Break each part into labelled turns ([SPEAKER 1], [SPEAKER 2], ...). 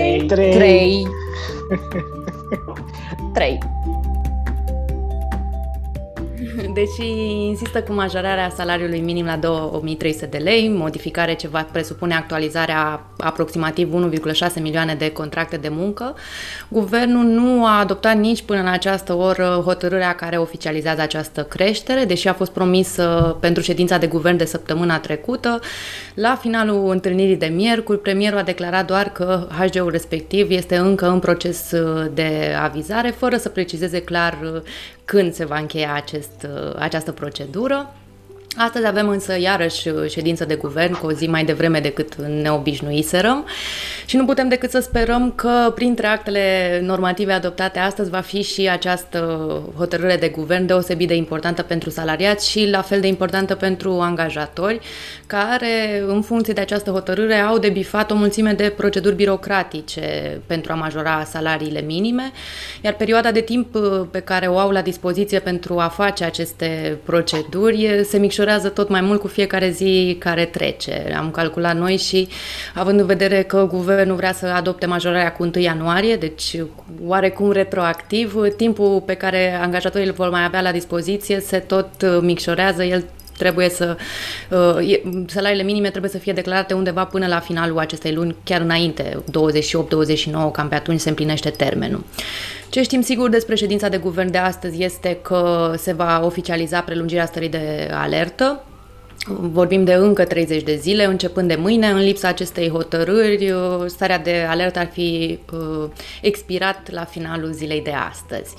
[SPEAKER 1] 3 3 3 3 Deși insistă cu majorarea salariului minim la 2300 de lei, modificare ce va presupune actualizarea aproximativ 1,6 milioane de contracte de muncă, guvernul nu a adoptat nici până în această oră hotărârea care oficializează această creștere, deși a fost promisă pentru ședința de guvern de săptămâna trecută. La finalul întâlnirii de miercuri, premierul a declarat doar că HG-ul respectiv este încă în proces de avizare, fără să precizeze clar când se va încheia acest, această procedură. Astăzi avem însă iarăși ședință de guvern cu o zi mai devreme decât ne obișnuiserăm și nu putem decât să sperăm că printre actele normative adoptate astăzi va fi și această hotărâre de guvern deosebit de importantă pentru salariați și la fel de importantă pentru angajatori care în funcție de această hotărâre au debifat o mulțime de proceduri birocratice pentru a majora salariile minime, iar perioada de timp pe care o au la dispoziție pentru a face aceste proceduri se micșorează micșorează tot mai mult cu fiecare zi care trece. Am calculat noi și având în vedere că guvernul vrea să adopte majorarea cu 1 ianuarie, deci oarecum retroactiv, timpul pe care angajatorii îl vor mai avea la dispoziție se tot uh, micșorează, el trebuie să uh, salariile minime trebuie să fie declarate undeva până la finalul acestei luni, chiar înainte, 28-29, cam pe atunci se împlinește termenul. Ce știm sigur despre ședința de guvern de astăzi este că se va oficializa prelungirea stării de alertă Vorbim de încă 30 de zile, începând de mâine. În lipsa acestei hotărâri, uh, starea de alertă ar fi uh, expirat la finalul zilei de astăzi.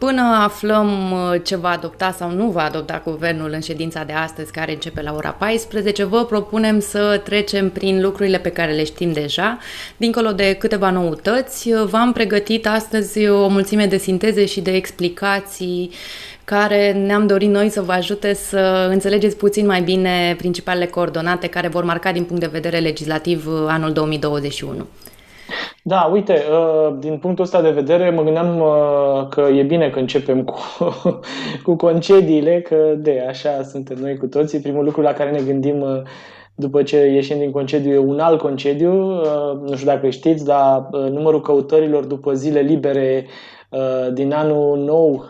[SPEAKER 1] Până aflăm uh, ce va adopta sau nu va adopta guvernul în ședința de astăzi, care începe la ora 14, vă propunem să trecem prin lucrurile pe care le știm deja. Dincolo de câteva noutăți, v-am pregătit astăzi o mulțime de sinteze și de explicații care ne-am dorit noi să vă ajute să înțelegeți puțin mai bine principalele coordonate care vor marca din punct de vedere legislativ anul 2021.
[SPEAKER 2] Da, uite, uh, din punctul ăsta de vedere mă gândeam uh, că e bine că începem cu, cu concediile, că de așa suntem noi cu toții. Primul lucru la care ne gândim uh, după ce ieșim din concediu e un alt concediu. Nu știu dacă știți, dar numărul căutărilor după zile libere din anul nou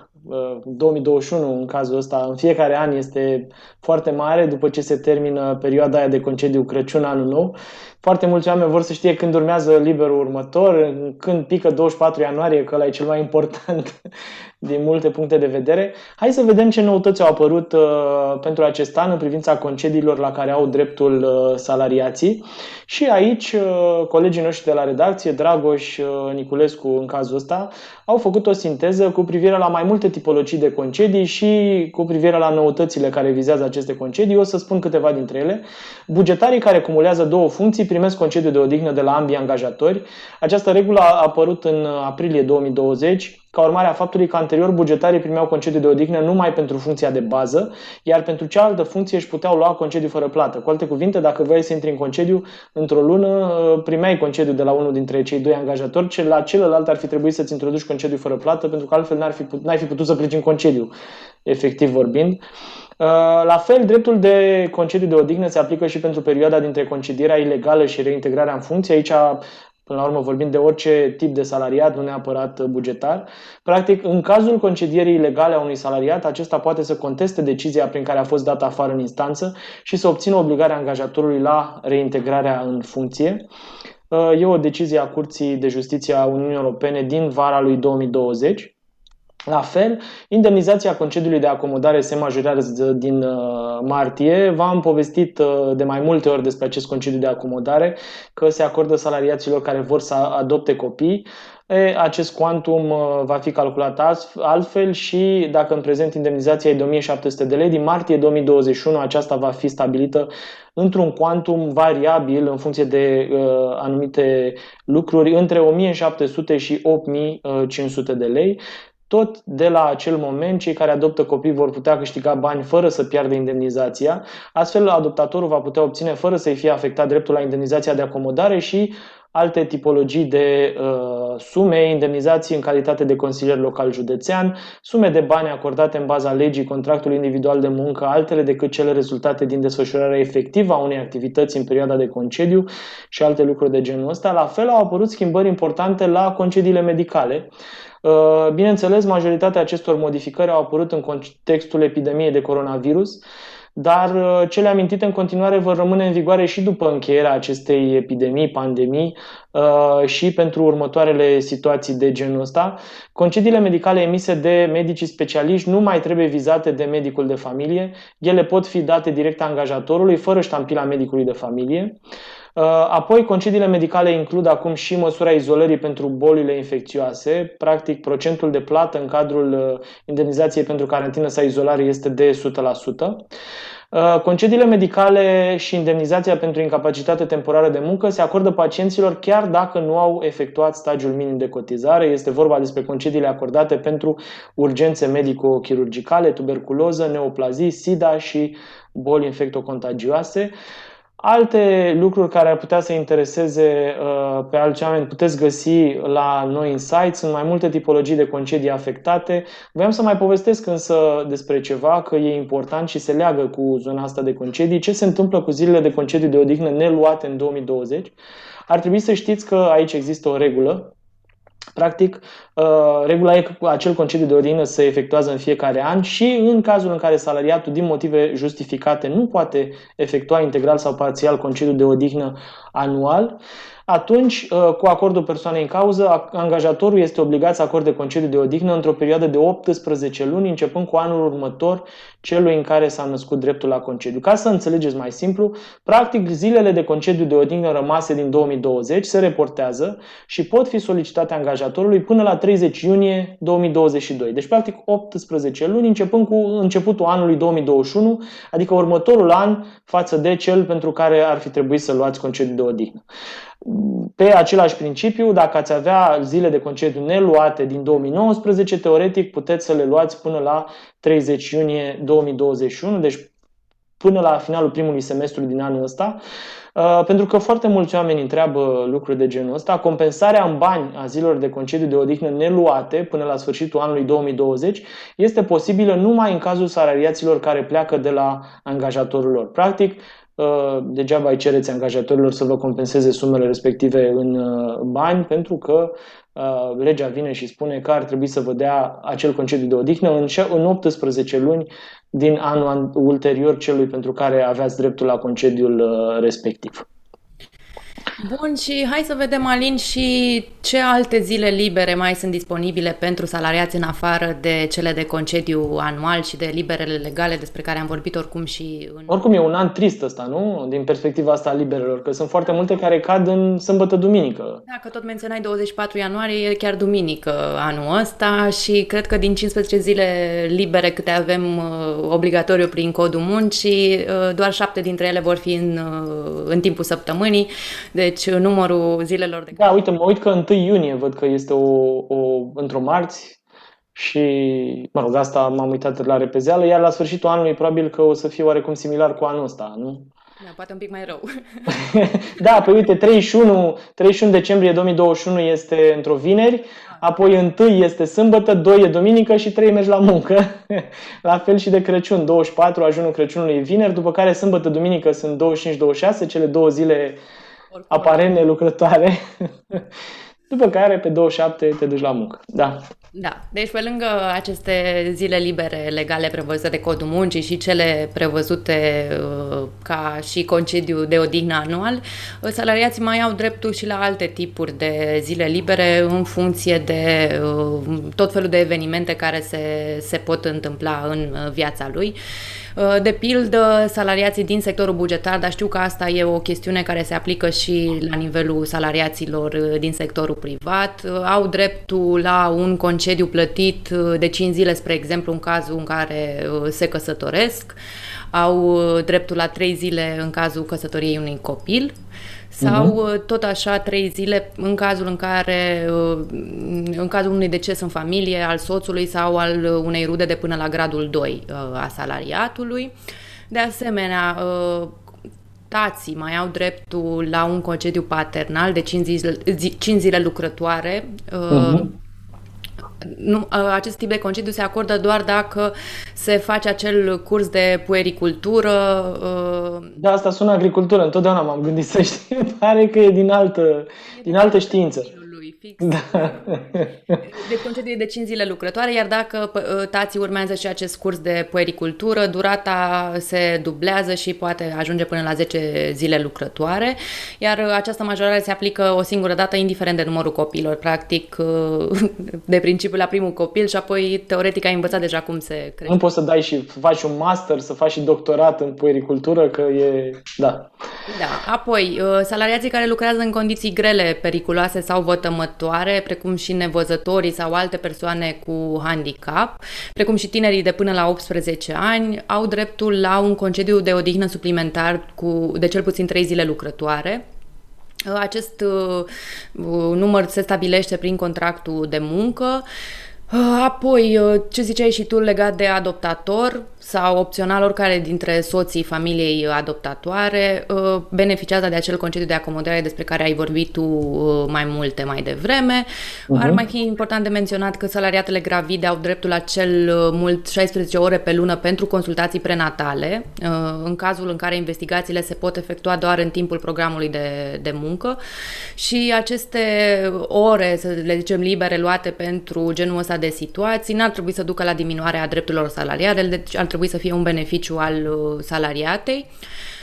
[SPEAKER 2] 2021 în cazul ăsta, în fiecare an este foarte mare după ce se termină perioada aia de concediu Crăciun anul nou. Foarte mulți oameni vor să știe când urmează liberul următor, când pică 24 ianuarie, că ăla e cel mai important din multe puncte de vedere. Hai să vedem ce noutăți au apărut uh, pentru acest an în privința concediilor la care au dreptul uh, salariații. Și aici uh, colegii noștri de la redacție, Dragoș, uh, Niculescu în cazul ăsta, au făcut o sinteză cu privire la mai multe tipologii de concedii și cu privire la noutățile care vizează aceste concedii. Eu o să spun câteva dintre ele. Bugetarii care cumulează două funcții primesc concediu de odihnă de la ambii angajatori. Această regulă a apărut în aprilie 2020 ca urmare a faptului că anterior bugetarii primeau concediu de odihnă numai pentru funcția de bază, iar pentru cealaltă funcție își puteau lua concediu fără plată. Cu alte cuvinte, dacă vrei să intri în concediu, într-o lună primeai concediu de la unul dintre cei doi angajatori, cel la celălalt ar fi trebuit să-ți introduci concediu fără plată, pentru că altfel n-ar fi, n-ai fi putut să pleci în concediu, efectiv vorbind. Uh, la fel, dreptul de concediu de odihnă se aplică și pentru perioada dintre concedierea ilegală și reintegrarea în funcție. Aici Până la urmă vorbim de orice tip de salariat, nu neapărat bugetar. Practic, în cazul concedierii ilegale a unui salariat, acesta poate să conteste decizia prin care a fost dat afară în instanță și să obțină obligarea angajatorului la reintegrarea în funcție. E o decizie a Curții de Justiție a Uniunii Europene din vara lui 2020. La fel, indemnizația concediului de acomodare se majorează din uh, martie. V-am povestit uh, de mai multe ori despre acest concediu de acomodare, că se acordă salariaților care vor să adopte copii. E, acest quantum uh, va fi calculat altfel și dacă în prezent indemnizația e de 1700 de lei, din martie 2021 aceasta va fi stabilită într-un quantum variabil în funcție de uh, anumite lucruri între 1700 și 8500 de lei. Tot de la acel moment, cei care adoptă copii vor putea câștiga bani fără să piardă indemnizația. Astfel, adoptatorul va putea obține, fără să-i fie afectat dreptul la indemnizația de acomodare și alte tipologii de uh, sume, indemnizații în calitate de consilier local județean, sume de bani acordate în baza legii contractului individual de muncă, altele decât cele rezultate din desfășurarea efectivă a unei activități în perioada de concediu și alte lucruri de genul ăsta. La fel au apărut schimbări importante la concediile medicale. Uh, bineînțeles, majoritatea acestor modificări au apărut în contextul epidemiei de coronavirus, dar uh, cele amintite în continuare vor rămâne în vigoare și după încheierea acestei epidemii, pandemii uh, și pentru următoarele situații de genul ăsta. Concediile medicale emise de medicii specialiști nu mai trebuie vizate de medicul de familie, ele pot fi date direct angajatorului fără ștampila medicului de familie. Uh, apoi, concediile medicale includ acum și măsura izolării pentru bolile infecțioase. Practic, procentul de plată în cadrul uh, indemnizației pentru carantină sau izolare este de 100%. Uh, concediile medicale și indemnizația pentru incapacitate temporară de muncă se acordă pacienților chiar dacă nu au efectuat stagiul minim de cotizare. Este vorba despre concediile acordate pentru urgențe medico-chirurgicale, tuberculoză, neoplazii, SIDA și boli infectocontagioase. Alte lucruri care ar putea să intereseze uh, pe alți oameni puteți găsi la noi în site. Sunt mai multe tipologii de concedii afectate. Vreau să mai povestesc însă despre ceva, că e important și se leagă cu zona asta de concedii. Ce se întâmplă cu zilele de concediu de odihnă neluate în 2020? Ar trebui să știți că aici există o regulă Practic, uh, regula e că acel concediu de odihnă se efectuează în fiecare an și în cazul în care salariatul, din motive justificate, nu poate efectua integral sau parțial concediu de odihnă anual, atunci, uh, cu acordul persoanei în cauză, angajatorul este obligat să acorde concediu de odihnă într-o perioadă de 18 luni, începând cu anul următor celui în care s-a născut dreptul la concediu. Ca să înțelegeți mai simplu, practic zilele de concediu de odihnă rămase din 2020 se reportează și pot fi solicitate angajatorului până la 30 iunie 2022. Deci, practic, 18 luni, începând cu începutul anului 2021, adică următorul an față de cel pentru care ar fi trebuit să luați concediu de odihnă. Pe același principiu, dacă ați avea zile de concediu neluate din 2019, teoretic puteți să le luați până la 30 iunie 2021, deci până la finalul primului semestru din anul ăsta, uh, pentru că foarte mulți oameni întreabă lucruri de genul ăsta. Compensarea în bani a zilelor de concediu de odihnă neluate până la sfârșitul anului 2020 este posibilă numai în cazul salariaților care pleacă de la angajatorul lor. Practic, Uh, degeaba îi cereți angajatorilor să vă compenseze sumele respective în uh, bani, pentru că uh, legea vine și spune că ar trebui să vă dea acel concediu de odihnă în 18 luni din anul ulterior celui pentru care aveați dreptul la concediul respectiv.
[SPEAKER 1] Bun, și hai să vedem, Alin, și ce alte zile libere mai sunt disponibile pentru salariați în afară de cele de concediu anual și de liberele legale despre care am vorbit oricum și în...
[SPEAKER 2] Oricum e un an trist ăsta, nu? Din perspectiva asta a liberelor, că sunt foarte multe care cad în sâmbătă-duminică.
[SPEAKER 1] Da, că tot menționai 24 ianuarie, e chiar duminică anul ăsta și cred că din 15 zile libere câte avem uh, obligatoriu prin codul muncii, uh, doar șapte dintre ele vor fi în, uh, în timpul săptămânii. Deci numărul zilelor de
[SPEAKER 2] Da, uite, mă uit că 1 iunie văd că este o, o într-o marți și, mă rog, asta m-am uitat la repezeală, iar la sfârșitul anului probabil că o să fie oarecum similar cu anul ăsta, nu?
[SPEAKER 1] Da, poate un pic mai rău.
[SPEAKER 2] da, păi uite, 31, 31 decembrie 2021 este într-o vineri, ah. apoi 1 este sâmbătă, 2 e duminică și 3 mergi la muncă. la fel și de Crăciun, 24 ajunul Crăciunului e vineri, după care sâmbătă, duminică sunt 25-26, cele două zile Oricum. aparent nelucrătoare. după care pe 27 te duci la muncă. Da.
[SPEAKER 1] Da, deci pe lângă aceste zile libere legale prevăzute de codul muncii și cele prevăzute uh, ca și concediu de odihnă anual, uh, salariații mai au dreptul și la alte tipuri de zile libere în funcție de uh, tot felul de evenimente care se, se pot întâmpla în uh, viața lui. Uh, de pildă, salariații din sectorul bugetar, dar știu că asta e o chestiune care se aplică și la nivelul salariaților uh, din sectorul privat, uh, au dreptul la un concediu plătit de 5 zile, spre exemplu, în cazul în care se căsătoresc, au dreptul la 3 zile în cazul căsătoriei unui copil sau uh-huh. tot așa trei zile în cazul în care, uh, în cazul unui deces în familie, al soțului sau al unei rude de până la gradul 2 uh, a salariatului. De asemenea, uh, tații mai au dreptul la un concediu paternal de 5 zile, 5 zile lucrătoare uh-huh nu, acest tip de concediu se acordă doar dacă se face acel curs de puericultură.
[SPEAKER 2] Da, asta sună agricultură. Întotdeauna m-am gândit să știu. Pare că e din altă, din altă știință
[SPEAKER 1] fix. Da. De concediu de 5 zile lucrătoare, iar dacă ă, tații urmează și acest curs de puericultură, durata se dublează și poate ajunge până la 10 zile lucrătoare, iar această majorare se aplică o singură dată, indiferent de numărul copilor. Practic, ă, de principiu la primul copil și apoi, teoretic, ai învățat deja cum se crește.
[SPEAKER 2] Nu poți să dai și faci un master, să faci și doctorat în puericultură, că e... Da.
[SPEAKER 1] Da. Apoi, ă, salariații care lucrează în condiții grele, periculoase sau vătămătoare, văzătoare, precum și nevăzătorii sau alte persoane cu handicap, precum și tinerii de până la 18 ani, au dreptul la un concediu de odihnă suplimentar cu de cel puțin 3 zile lucrătoare, acest uh, număr se stabilește prin contractul de muncă. Apoi, uh, ce ziceai și tu legat de adoptator, sau opțional oricare dintre soții familiei adoptatoare uh, beneficiază de acel concediu de acomodare despre care ai vorbit tu uh, mai multe mai devreme. Uh-huh. Ar mai fi important de menționat că salariatele gravide au dreptul la cel uh, mult 16 ore pe lună pentru consultații prenatale, în cazul în care investigațiile se pot efectua doar în timpul programului de, de muncă și aceste ore, să le zicem libere, luate pentru genul ăsta de situații, n-ar trebui să ducă la diminuarea drepturilor salariale, deci ar trebui să fie un beneficiu al uh, salariatei.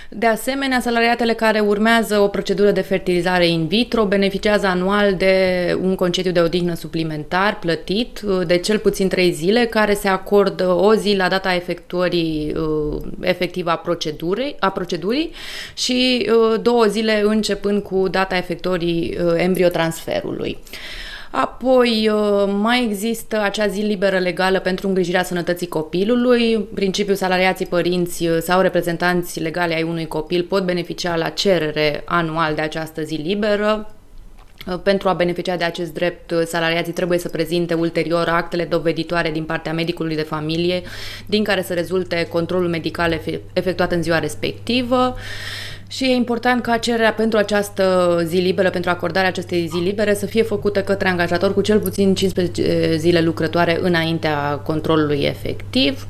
[SPEAKER 1] De asemenea, salariatele care urmează o procedură de fertilizare in vitro beneficiază anual de un concediu de odihnă suplimentar plătit uh, de cel puțin 3 zile, care se acordă o zi la data efectuării uh, efectivă a procedurii, a procedurii și două zile începând cu data efectuării embriotransferului. Apoi uh, mai există acea zi liberă legală pentru îngrijirea sănătății copilului. Principiul salariații părinți uh, sau reprezentanți legale ai unui copil pot beneficia la cerere anual de această zi liberă. Uh, pentru a beneficia de acest drept, salariații trebuie să prezinte ulterior actele doveditoare din partea medicului de familie, din care să rezulte controlul medical efectuat în ziua respectivă. Și e important ca cererea pentru această zi liberă, pentru acordarea acestei zi libere, să fie făcută către angajator cu cel puțin 15 zile lucrătoare înaintea controlului efectiv.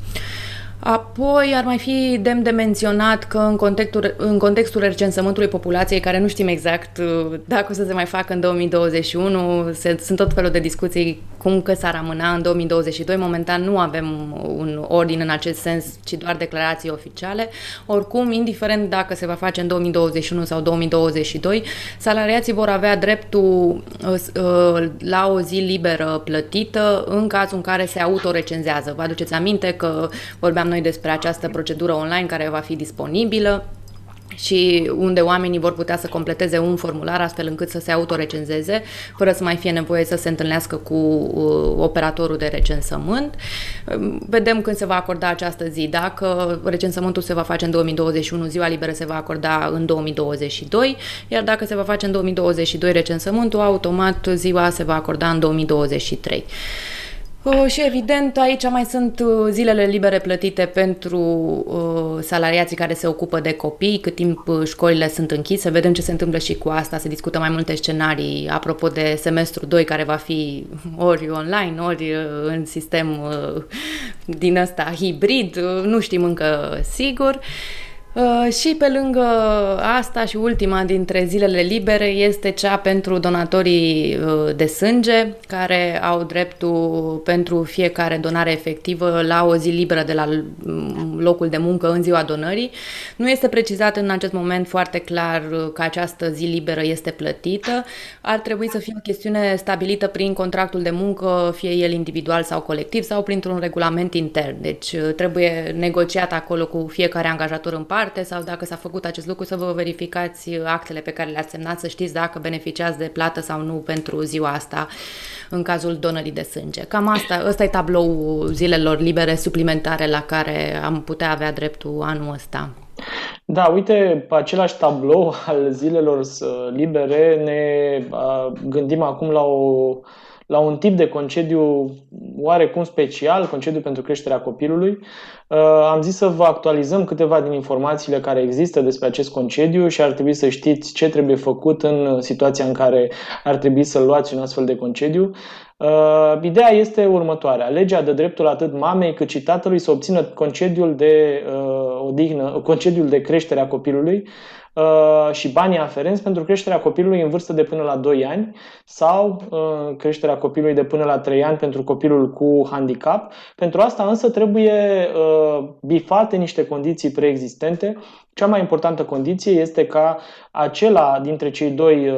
[SPEAKER 1] Apoi ar mai fi demn de menționat că în contextul, în contextul recensământului populației, care nu știm exact uh, dacă o să se mai facă în 2021, se, sunt tot felul de discuții cum că s-ar amâna în 2022. Momentan nu avem un ordin în acest sens, ci doar declarații oficiale. Oricum, indiferent dacă se va face în 2021 sau 2022, salariații vor avea dreptul uh, uh, la o zi liberă plătită în cazul în care se autorecenzează. Vă aduceți aminte că vorbeam noi despre această procedură online care va fi disponibilă și unde oamenii vor putea să completeze un formular astfel încât să se autorecenzeze, fără să mai fie nevoie să se întâlnească cu uh, operatorul de recensământ. Um, vedem când se va acorda această zi. Dacă recensământul se va face în 2021, ziua liberă se va acorda în 2022, iar dacă se va face în 2022 recensământul, automat ziua se va acorda în 2023. Uh, și evident, aici mai sunt uh, zilele libere plătite pentru uh, salariații care se ocupă de copii, cât timp uh, școlile sunt închise. Vedem ce se întâmplă și cu asta. Se discută mai multe scenarii apropo de semestru 2 care va fi ori online, ori în sistem uh, din ăsta hibrid. Uh, nu știm încă sigur. Uh, și pe lângă asta și ultima dintre zilele libere este cea pentru donatorii uh, de sânge, care au dreptul pentru fiecare donare efectivă la o zi liberă de la mm, locul de muncă în ziua donării. Nu este precizat în acest moment foarte clar uh, că această zi liberă este plătită. Ar trebui să fie o chestiune stabilită prin contractul de muncă, fie el individual sau colectiv, sau printr-un regulament intern. Deci trebuie negociat acolo cu fiecare angajator în parte parte sau dacă s-a făcut acest lucru să vă verificați actele pe care le-ați semnat, să știți dacă beneficiați de plată sau nu pentru ziua asta în cazul donării de sânge. Cam asta, ăsta e tabloul zilelor libere suplimentare la care am putea avea dreptul anul ăsta.
[SPEAKER 2] Da, uite, pe același tablou al zilelor libere ne gândim acum la o la un tip de concediu oarecum special, concediu pentru creșterea copilului. Uh, am zis să vă actualizăm câteva din informațiile care există despre acest concediu și ar trebui să știți ce trebuie făcut în situația în care ar trebui să luați un astfel de concediu. Uh, ideea este următoarea. Legea dă dreptul atât mamei cât și tatălui să obțină concediul de uh, odihnă, concediul de creștere a copilului Uh, și banii aferenți pentru creșterea copilului în vârstă de până la 2 ani sau uh, creșterea copilului de până la 3 ani pentru copilul cu handicap. Pentru asta însă trebuie uh, bifate niște condiții preexistente. Cea mai importantă condiție este ca acela dintre cei doi,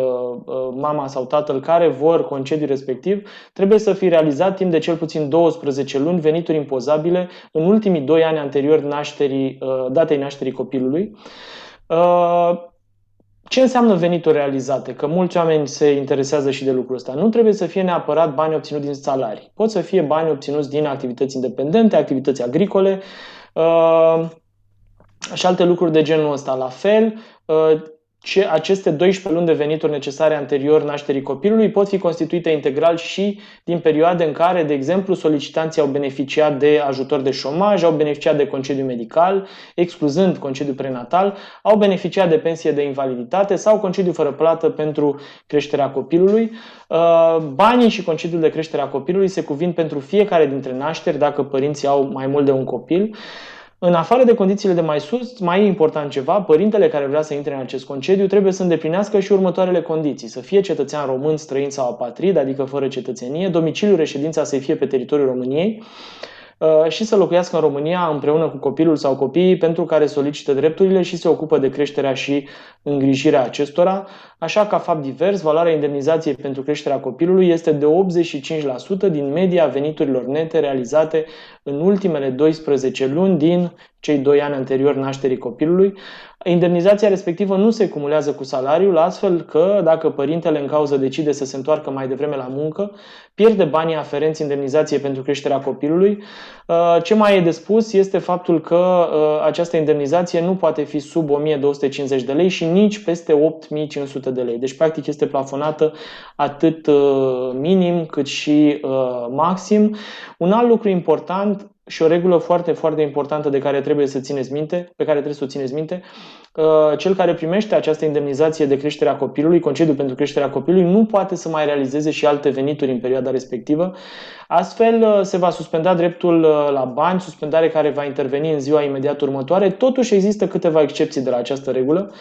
[SPEAKER 2] mama sau tatăl, care vor concediu respectiv, trebuie să fie realizat timp de cel puțin 12 luni venituri impozabile în ultimii 2 ani anterior nașterii, datei nașterii copilului. Uh, ce înseamnă venituri realizate? Că mulți oameni se interesează și de lucrul ăsta. Nu trebuie să fie neapărat bani obținuți din salarii. Pot să fie bani obținuți din activități independente, activități agricole uh, și alte lucruri de genul ăsta. La fel, uh, ce aceste 12 luni de venituri necesare anterior nașterii copilului pot fi constituite integral și din perioade în care, de exemplu, solicitanții au beneficiat de ajutor de șomaj, au beneficiat de concediu medical, excluzând concediu prenatal, au beneficiat de pensie de invaliditate sau concediu fără plată pentru creșterea copilului. Uh, banii și concediul de creștere a copilului se cuvin pentru fiecare dintre nașteri dacă părinții au mai mult de un copil. În afară de condițiile de mai sus, mai e important ceva, părintele care vrea să intre în acest concediu trebuie să îndeplinească și următoarele condiții. Să fie cetățean român, străin sau apatrid, adică fără cetățenie, domiciliul reședința să fie pe teritoriul României, Uh, și să locuiască în România împreună cu copilul sau copiii pentru care solicită drepturile și se ocupă de creșterea și îngrijirea acestora. Așa, ca fapt divers, valoarea indemnizației pentru creșterea copilului este de 85% din media veniturilor nete realizate în ultimele 12 luni din cei 2 ani anterior nașterii copilului, Indemnizația respectivă nu se cumulează cu salariul, astfel că dacă părintele în cauză decide să se întoarcă mai devreme la muncă, pierde banii aferenți indemnizației pentru creșterea copilului. Uh, ce mai e de spus este faptul că uh, această indemnizație nu poate fi sub 1250 de lei și nici peste 8500 de lei. Deci, practic, este plafonată atât uh, minim cât și maxim. Un alt lucru important și o regulă foarte, foarte importantă de care trebuie să țineți minte, pe care trebuie să o țineți minte, cel care primește această indemnizație de creștere a copilului, concediu pentru creșterea copilului, nu poate să mai realizeze și alte venituri în perioada respectivă. Astfel, se va suspenda dreptul la bani, suspendare care va interveni în ziua imediat următoare. Totuși, există câteva excepții de la această regulă.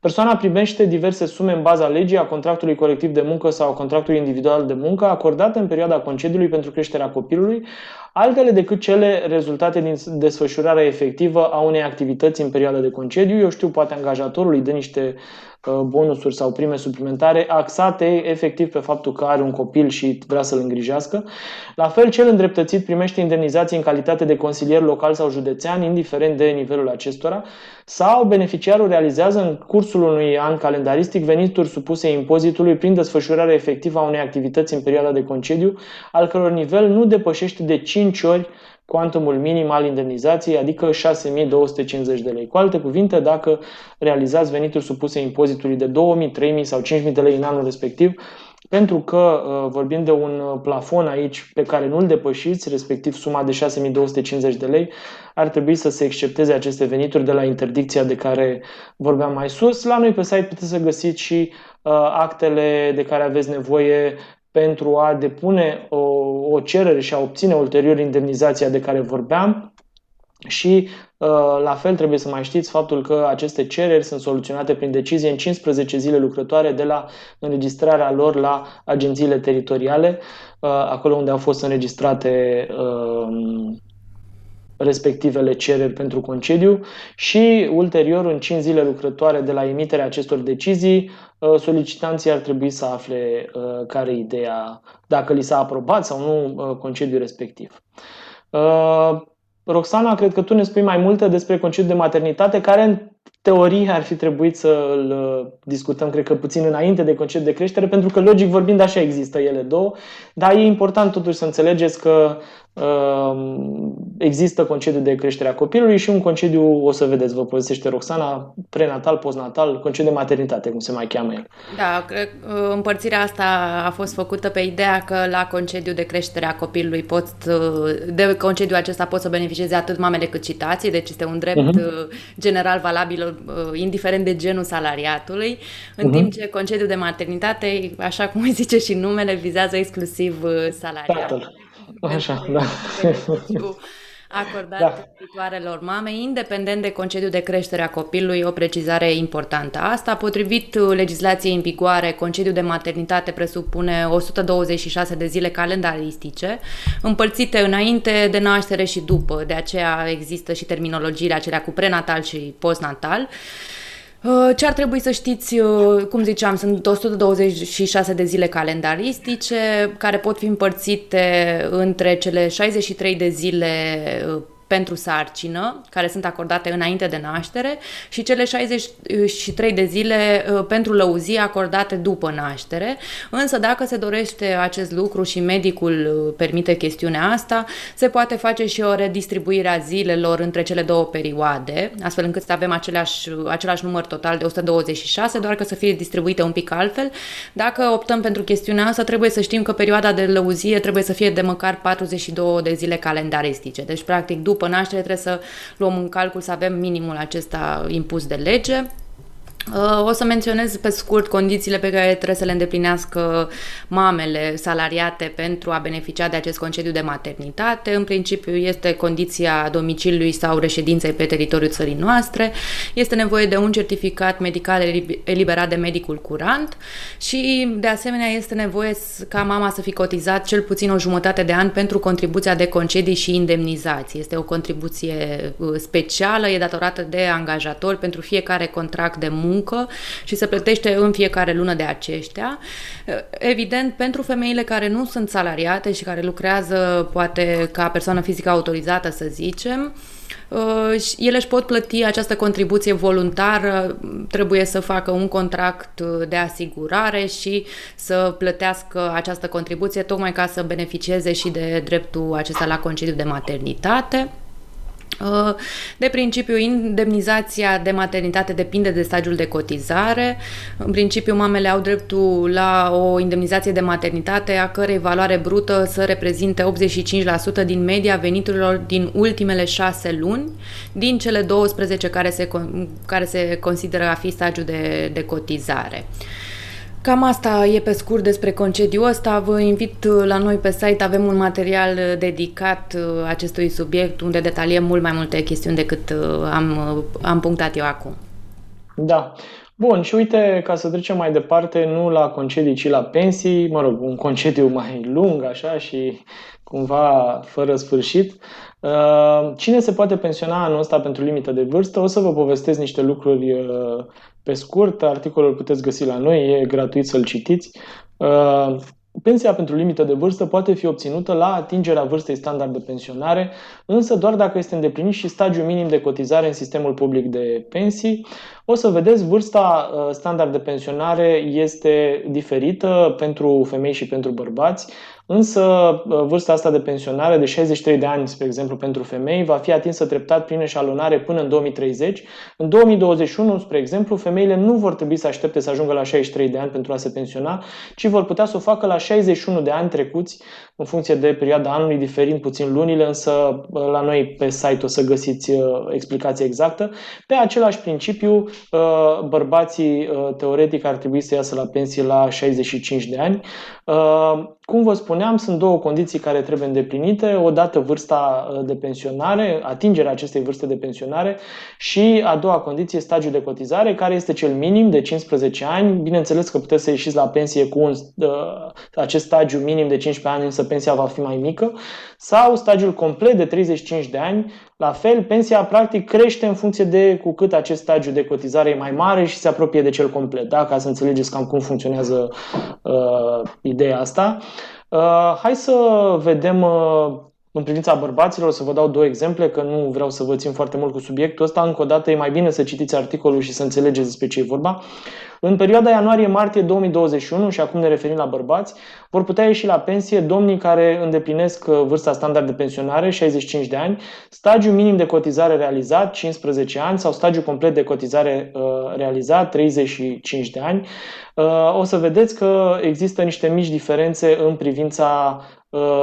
[SPEAKER 2] Persoana primește diverse sume în baza legii, a contractului colectiv de muncă sau a contractului individual de muncă acordate în perioada concediului pentru creșterea copilului, altele decât cele rezultate din desfășurarea efectivă a unei activități în perioada de concediu. Eu știu, poate angajatorul îi dă niște uh, bonusuri sau prime suplimentare axate efectiv pe faptul că are un copil și vrea să-l îngrijească. La fel, cel îndreptățit primește indemnizații în calitate de consilier local sau județean, indiferent de nivelul acestora, sau beneficiarul realizează în cursul unui an calendaristic venituri supuse impozitului prin desfășurarea efectivă a unei activități în perioada de concediu, al căror nivel nu depășește de 5 ori cuantumul minim al indemnizației, adică 6250 de lei. Cu alte cuvinte, dacă realizați venituri supuse impozitului de 2000, 3000 sau 5000 de lei în anul respectiv, pentru că uh, vorbim de un uh, plafon aici pe care nu-l depășiți, respectiv suma de 6250 de lei, ar trebui să se excepteze aceste venituri de la interdicția de care vorbeam mai sus. La noi pe site puteți să găsiți și uh, actele de care aveți nevoie pentru a depune o, o cerere și a obține ulterior indemnizația de care vorbeam. Și La fel trebuie să mai știți faptul că aceste cereri sunt soluționate prin decizie în 15 zile lucrătoare de la înregistrarea lor la agențiile teritoriale, acolo unde au fost înregistrate respectivele cereri pentru concediu și ulterior, în 5 zile lucrătoare de la emiterea acestor decizii, uh, solicitanții ar trebui să afle uh, care e ideea, dacă li s-a aprobat sau nu uh, concediu respectiv. Roxana, cred că tu ne spui mai multe despre concediu de maternitate, care în teorie ar fi trebuit să îl discutăm, cred că puțin înainte de concediu de creștere, pentru că logic vorbind așa există ele două, dar e important totuși să înțelegeți că Ehm, există concediu de creștere a copilului și un concediu, o să vedeți, vă povestește Roxana, prenatal, postnatal, concediu de maternitate, cum se mai cheamă el.
[SPEAKER 1] Da, cred uh, împărțirea asta a fost făcută pe ideea că la concediu de creștere a copilului pot, uh, de concediu acesta pot să beneficieze atât mamele cât și tații, deci este un drept uh-huh. general valabil, indiferent de genul salariatului, în uh-huh. timp ce concediu de maternitate, așa cum îi zice și numele, vizează exclusiv salariatul.
[SPEAKER 2] Așa, da.
[SPEAKER 1] acordat da. viitoarelor mame, independent de concediu de creștere a copilului, o precizare importantă. Asta, potrivit legislației în vigoare, concediu de maternitate presupune 126 de zile calendaristice, împărțite înainte de naștere și după, de aceea există și terminologiile acelea cu prenatal și postnatal. Uh, ce ar trebui să știți, uh, cum ziceam, sunt 126 de zile calendaristice care pot fi împărțite între cele 63 de zile uh, pentru sarcină, care sunt acordate înainte de naștere, și cele 63 de zile uh, pentru lăuzie acordate după naștere. Însă dacă se dorește acest lucru și medicul uh, permite chestiunea asta, se poate face și o redistribuire a zilelor între cele două perioade, astfel încât să avem același, același număr total de 126, doar că să fie distribuite un pic altfel. Dacă optăm pentru chestiunea asta, trebuie să știm că perioada de lăuzie trebuie să fie de măcar 42 de zile calendaristice. Deci, practic, după după naștere trebuie să luăm în calcul să avem minimul acesta impus de lege. Uh, o să menționez pe scurt condițiile pe care trebuie să le îndeplinească mamele salariate pentru a beneficia de acest concediu de maternitate. În principiu este condiția domiciliului sau reședinței pe teritoriul țării noastre. Este nevoie de un certificat medical eliberat de medicul curant și de asemenea este nevoie ca mama să fi cotizat cel puțin o jumătate de an pentru contribuția de concedii și indemnizații. Este o contribuție uh, specială, e datorată de angajator pentru fiecare contract de muncă muncă și se plătește în fiecare lună de aceștia. Evident, pentru femeile care nu sunt salariate și care lucrează poate ca persoană fizică autorizată, să zicem, uh, ele își pot plăti această contribuție voluntară, trebuie să facă un contract de asigurare și să plătească această contribuție tocmai ca să beneficieze și de dreptul acesta la concediu de maternitate. De principiu, indemnizația de maternitate depinde de stadiul de cotizare. În principiu, mamele au dreptul la o indemnizație de maternitate a cărei valoare brută să reprezinte 85% din media veniturilor din ultimele șase luni, din cele 12 care se, care se consideră a fi stadiul de, de cotizare. Cam asta e pe scurt despre concediul ăsta. Vă invit uh, la noi pe site, avem un material uh, dedicat uh, acestui subiect unde detaliem mult mai multe chestiuni decât am, am punctat eu acum.
[SPEAKER 2] Da. Bun, și uite, ca să trecem mai departe, nu la concedii, ci la pensii, mă rog, un concediu mai lung, așa, și cumva fără sfârșit. Cine se poate pensiona anul ăsta pentru limită de vârstă? O să vă povestesc niște lucruri pe scurt, articolul puteți găsi la noi, e gratuit să-l citiți. Uh, pensia pentru limită de vârstă poate fi obținută la atingerea vârstei standard de pensionare, însă doar dacă este îndeplinit și stagiul minim de cotizare în sistemul public de pensii. O să vedeți, vârsta uh, standard de pensionare este diferită pentru femei și pentru bărbați. Însă vârsta asta de pensionare de 63 de ani, spre exemplu, pentru femei, va fi atinsă treptat prin eșalonare până în 2030. În 2021, spre exemplu, femeile nu vor trebui să aștepte să ajungă la 63 de ani pentru a se pensiona, ci vor putea să o facă la 61 de ani trecuți, în funcție de perioada anului, diferind puțin lunile, însă la noi pe site o să găsiți uh, explicația exactă. Pe același principiu, uh, bărbații uh, teoretic ar trebui să iasă la pensie la 65 de ani. Cum vă spuneam, sunt două condiții care trebuie îndeplinite. Odată vârsta uh, de pensionare, atingerea acestei vârste de pensionare și a doua condiție, stagiul de cotizare, care este cel minim de 15 ani. Bineînțeles că puteți să ieșiți la pensie cu un, uh, acest stagiu minim de 15 ani, însă pensia va fi mai mică, sau stagiul complet de 35 de ani. La fel, pensia practic crește în funcție de cu cât acest stagiu de cotizare e mai mare și se apropie de cel complet, da? ca să înțelegeți cam cum funcționează uh, ideea asta. Uh, hai să vedem uh, în privința bărbaților, să vă dau două exemple, că nu vreau să vă țin foarte mult cu subiectul ăsta. Încă o dată, e mai bine să citiți articolul și să înțelegeți despre ce e vorba. În perioada ianuarie-martie 2021, și acum ne referim la bărbați, vor putea ieși la pensie domnii care îndeplinesc uh, vârsta standard de pensionare, 65 de ani, stagiu minim de cotizare realizat, 15 ani, sau stagiu complet de cotizare uh, realizat, 35 de ani. Uh, o să vedeți că există niște mici diferențe în privința Uh,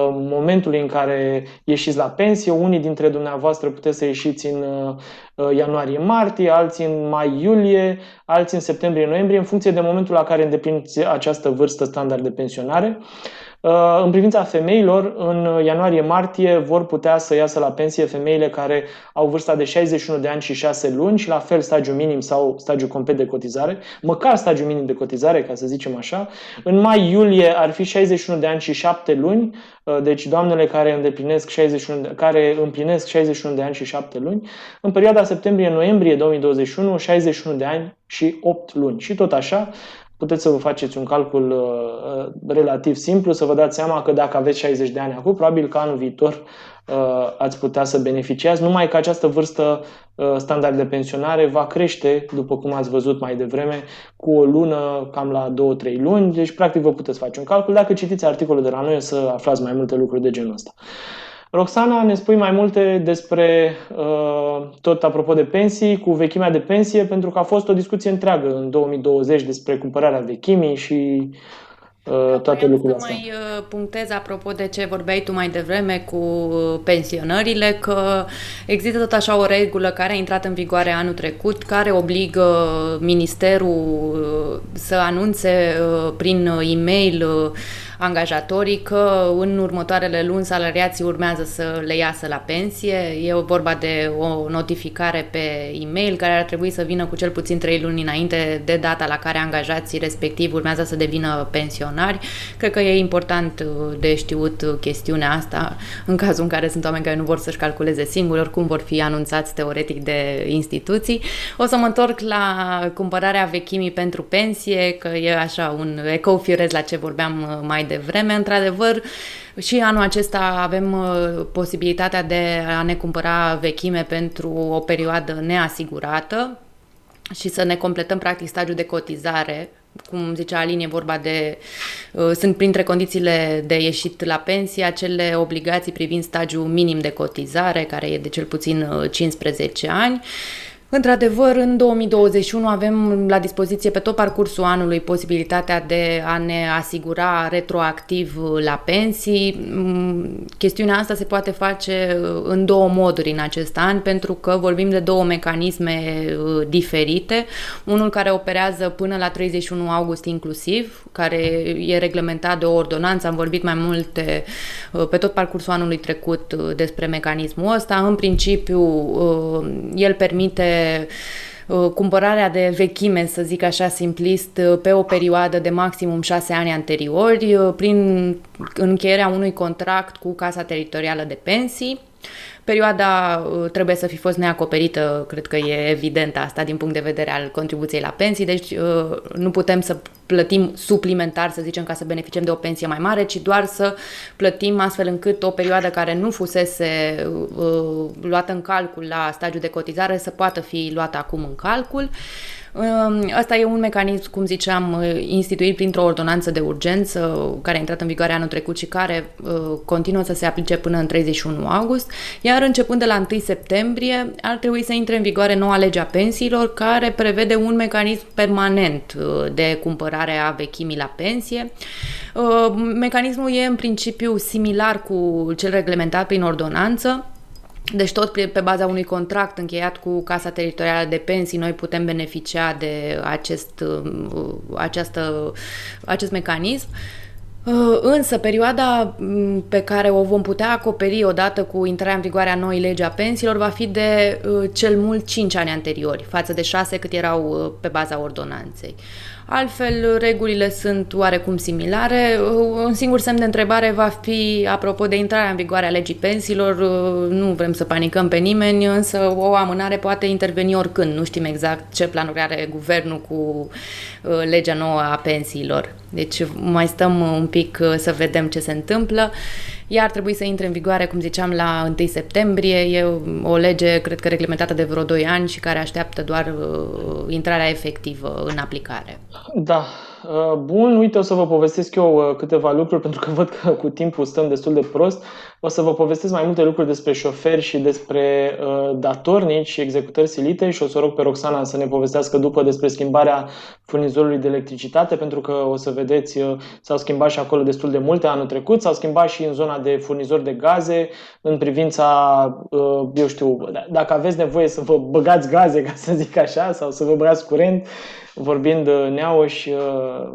[SPEAKER 2] momentului în care ieșiți la pensie. Unii dintre dumneavoastră puteți să ieșiți în uh, uh, ianuarie-martie, alții în mai-iulie, alții în septembrie-noiembrie, în funcție de momentul la care îndepliniți această vârstă standard de pensionare. Uh, în privința femeilor, în ianuarie-martie vor putea să iasă la pensie femeile care au vârsta de 61 de ani și 6 luni și la fel stagiu minim sau stagiu complet de cotizare, măcar stagiu minim de cotizare, ca să zicem așa. În mai-iulie ar fi 61 de ani și 7 luni, uh, deci doamnele care îndeplinesc 61 de, care împlinesc 61 de ani și 7 luni. În perioada septembrie-noiembrie 2021, 61 de ani și 8 luni. Și tot așa, puteți să vă faceți un calcul uh, uh, relativ simplu, să vă dați seama că dacă aveți 60 de ani acum, probabil că anul viitor uh, ați putea să beneficiați, numai că această vârstă uh, standard de pensionare va crește, după cum ați văzut mai devreme, cu o lună, cam la 2-3 luni, deci practic vă puteți face un calcul. Dacă citiți articolul de la noi, o să aflați mai multe lucruri de genul ăsta. Roxana, ne spui mai multe despre uh, tot apropo de pensii, cu vechimea de pensie, pentru că a fost o discuție întreagă în 2020 despre cumpărarea vechimii și uh, toate lucrurile astea.
[SPEAKER 1] mai uh, punctez apropo de ce vorbeai tu mai devreme cu uh, pensionările, că există tot așa o regulă care a intrat în vigoare anul trecut, care obligă ministerul uh, să anunțe prin e-mail angajatorii că în următoarele luni salariații urmează să le iasă la pensie. E vorba de o notificare pe e-mail care ar trebui să vină cu cel puțin 3 luni înainte de data la care angajații respectiv urmează să devină pensionari. Cred că e important uh, de știut uh, chestiunea asta în cazul în care sunt oameni care nu vor să-și calculeze singuri, oricum vor fi anunțați teoretic de instituții. O să mă întorc la cumpărarea vechimii pentru pensie, că e așa un ecou firez la ce vorbeam uh, mai devreme. Într-adevăr, și anul acesta avem uh, posibilitatea de a ne cumpăra vechime pentru o perioadă neasigurată și să ne completăm practic stagiul de cotizare cum zicea Alin, e vorba de, uh, sunt printre condițiile de ieșit la pensie acele obligații privind stagiul minim de cotizare, care e de cel puțin 15 uh, ani. Într-adevăr, în 2021 avem la dispoziție pe tot parcursul anului posibilitatea de a ne asigura retroactiv la pensii. Mm, chestiunea asta se poate face uh, în două moduri în acest an, pentru că vorbim de două mecanisme uh, diferite. Unul care operează până la 31 august inclusiv, care e reglementat de o ordonanță. Am vorbit mai multe uh, pe tot parcursul anului trecut despre mecanismul ăsta. În principiu, el permite Uh, cumpărarea de vechime, să zic așa simplist, uh, pe o perioadă de maximum șase ani anteriori, uh, prin încheierea unui contract cu Casa Teritorială de Pensii, Perioada uh, trebuie să fi fost neacoperită, cred că e evident asta din punct de vedere al contribuției la pensii, deci uh, nu putem să plătim suplimentar, să zicem, ca să beneficiem de o pensie mai mare, ci doar să plătim astfel încât o perioadă care nu fusese uh, luată în calcul la stagiul de cotizare să poată fi luată acum în calcul. Asta e un mecanism, cum ziceam, instituit printr-o ordonanță de urgență care a intrat în vigoare anul trecut și care uh, continuă să se aplice până în 31 august, iar începând de la 1 septembrie ar trebui să intre în vigoare noua lege a pensiilor care prevede un mecanism permanent uh, de cumpărare a vechimii la pensie. Uh, mecanismul e în principiu similar cu cel reglementat prin ordonanță, deci tot pe baza unui contract încheiat cu Casa Teritorială de Pensii, noi putem beneficia de acest, uh, această, acest mecanism. Uh, însă, perioada mm, pe care o vom putea acoperi odată cu intrarea în vigoare a noii legi a pensiilor va fi de uh, cel mult 5 ani anteriori, față de 6 cât erau uh, pe baza ordonanței. Altfel, regulile sunt oarecum similare. Un singur semn de întrebare va fi, apropo de intrarea în vigoare a legii pensiilor, nu vrem să panicăm pe nimeni, însă o amânare poate interveni oricând. Nu știm exact ce planuri are guvernul cu legea nouă a pensiilor. Deci mai stăm un pic să vedem ce se întâmplă. Ea ar trebui să intre în vigoare, cum ziceam, la 1 septembrie. E o lege, cred că reglementată de vreo 2 ani și care așteaptă doar uh, intrarea efectivă în aplicare.
[SPEAKER 2] Da, Uh, bun, uite, o să vă povestesc eu uh, câteva lucruri, pentru că văd că cu timpul stăm destul de prost. O să vă povestesc mai multe lucruri despre șoferi și despre uh, datornici și executări silite și o să rog pe Roxana să ne povestească după despre schimbarea furnizorului de electricitate, pentru că o să vedeți, uh, s-au schimbat și acolo destul de multe anul trecut, s-au schimbat și în zona de furnizori de gaze, în privința, uh, eu știu, dacă aveți nevoie să vă băgați gaze, ca să zic așa, sau să vă băgați curent, vorbind neauș, uh,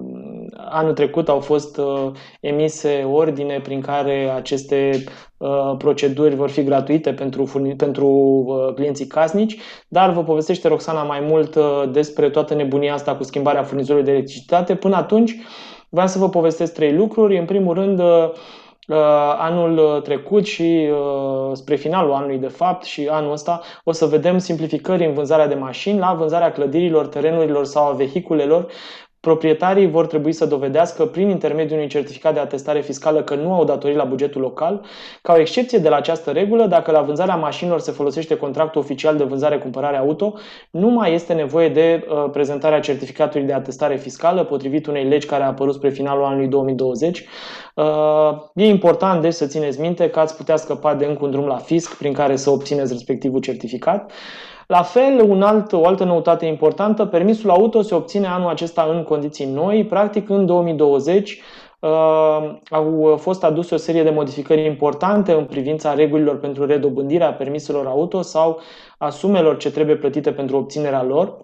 [SPEAKER 2] anul trecut au fost uh, emise ordine prin care aceste uh, proceduri vor fi gratuite pentru, pentru clienții casnici, dar vă povestește Roxana mai mult despre toată nebunia asta cu schimbarea furnizorului de electricitate. Până atunci, vreau să vă povestesc trei lucruri. În primul rând, Uh, anul uh, trecut și uh, spre finalul anului de fapt și anul ăsta o să vedem simplificări în vânzarea de mașini, la vânzarea clădirilor, terenurilor sau a vehiculelor proprietarii vor trebui să dovedească prin intermediul unui certificat de atestare fiscală că nu au datorii la bugetul local. Ca o excepție de la această regulă, dacă la vânzarea mașinilor se folosește contractul oficial de vânzare-cumpărare auto, nu mai este nevoie de uh, prezentarea certificatului de atestare fiscală potrivit unei legi care a apărut spre finalul anului 2020. Uh, e important deci să țineți minte că ați putea scăpa de încă un drum la fisc prin care să obțineți respectivul certificat. La fel, un alt, o altă noutate importantă, permisul auto se obține anul acesta în condiții noi. Practic, în 2020 uh, au fost aduse o serie de modificări importante în privința regulilor pentru redobândirea permiselor auto sau a sumelor ce trebuie plătite pentru obținerea lor.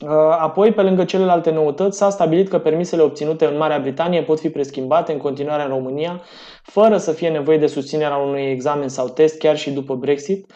[SPEAKER 2] Uh, apoi, pe lângă celelalte noutăți, s-a stabilit că permisele obținute în Marea Britanie pot fi preschimbate în continuare în România, fără să fie nevoie de susținerea unui examen sau test, chiar și după Brexit.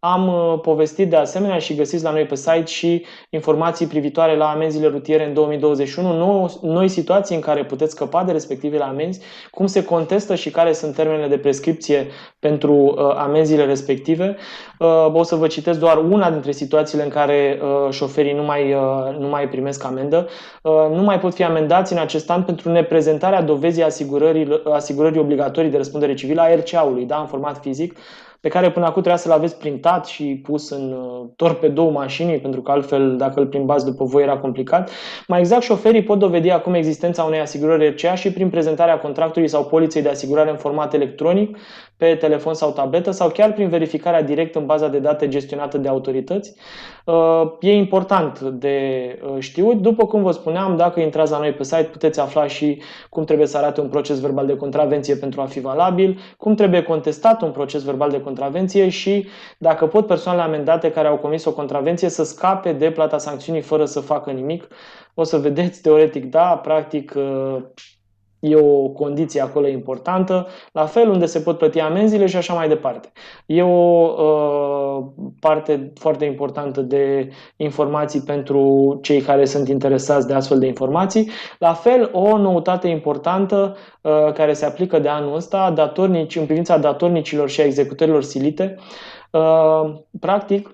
[SPEAKER 2] Uh, am uh, povestit de asemenea și găsiți la noi pe site și informații privitoare la amenziile rutiere în 2021, nou, noi situații în care puteți scăpa de respectivele amenzi, cum se contestă și care sunt termenele de prescripție pentru uh, amenziile respective. Uh, o să vă citesc doar una dintre situațiile în care uh, șoferii nu mai, uh, nu mai primesc amendă. Uh, nu mai pot fi amendați în acest an pentru neprezentarea dovezii asigurării, asigurării obligatorii de răspundere civilă a RCA-ului, da, în format fizic, pe care până acum trebuia să-l aveți printat și pus în uh, torpedou mașinii, pentru că altfel, dacă îl plimbați după voi, era complicat. Mai exact, șoferii pot dovedi acum existența unei asigurări RCA și prin prezentarea contractului sau poliței de asigurare în format electronic, pe telefon sau tabletă, sau chiar prin verificarea direct în baza de date gestionată de autorități. Uh, e important de uh, știut. După cum vă spuneam, dacă intrați la noi pe site, puteți afla și cum trebuie să arate un proces verbal de contravenție pentru a fi valabil, cum trebuie contestat un proces verbal de contravenție și dacă pot persoanele amendate care au comis o contravenție să scape de plata sancțiunii fără să facă nimic. O să vedeți, teoretic, da, practic uh, e o condiție acolo importantă, la fel unde se pot plăti amenziile și așa mai departe. E o uh, parte foarte importantă de informații pentru cei care sunt interesați de astfel de informații. La fel, o noutate importantă uh, care se aplică de anul ăsta, datornici, în privința datornicilor și a executărilor silite. Uh, practic,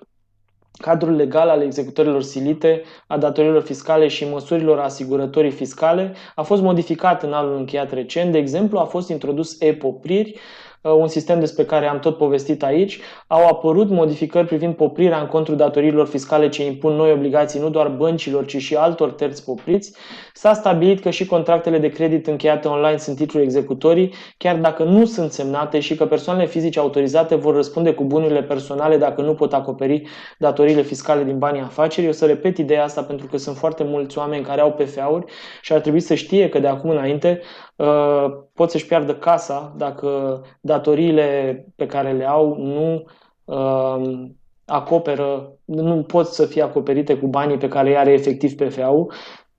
[SPEAKER 2] cadrul legal al executărilor silite, a datorilor fiscale și măsurilor asigurătorii fiscale a fost modificat în anul încheiat recent. De exemplu, a fost introdus e-popriri, Uh, un sistem despre care am tot povestit aici, au apărut modificări privind poprirea în contul datoriilor fiscale ce impun noi obligații nu doar băncilor, ci și altor terți popriți. S-a stabilit că și contractele de credit încheiate online sunt titluri executorii, chiar dacă nu sunt semnate și că persoanele fizice autorizate vor răspunde cu bunurile personale dacă nu pot acoperi datoriile fiscale din banii afacerii. O să repet ideea asta pentru că sunt foarte mulți oameni care au PFA-uri și ar trebui să știe că de acum înainte Uh, pot să-și piardă casa dacă datoriile pe care le au nu uh, acoperă, nu pot să fie acoperite cu banii pe care îi are efectiv PFA-ul.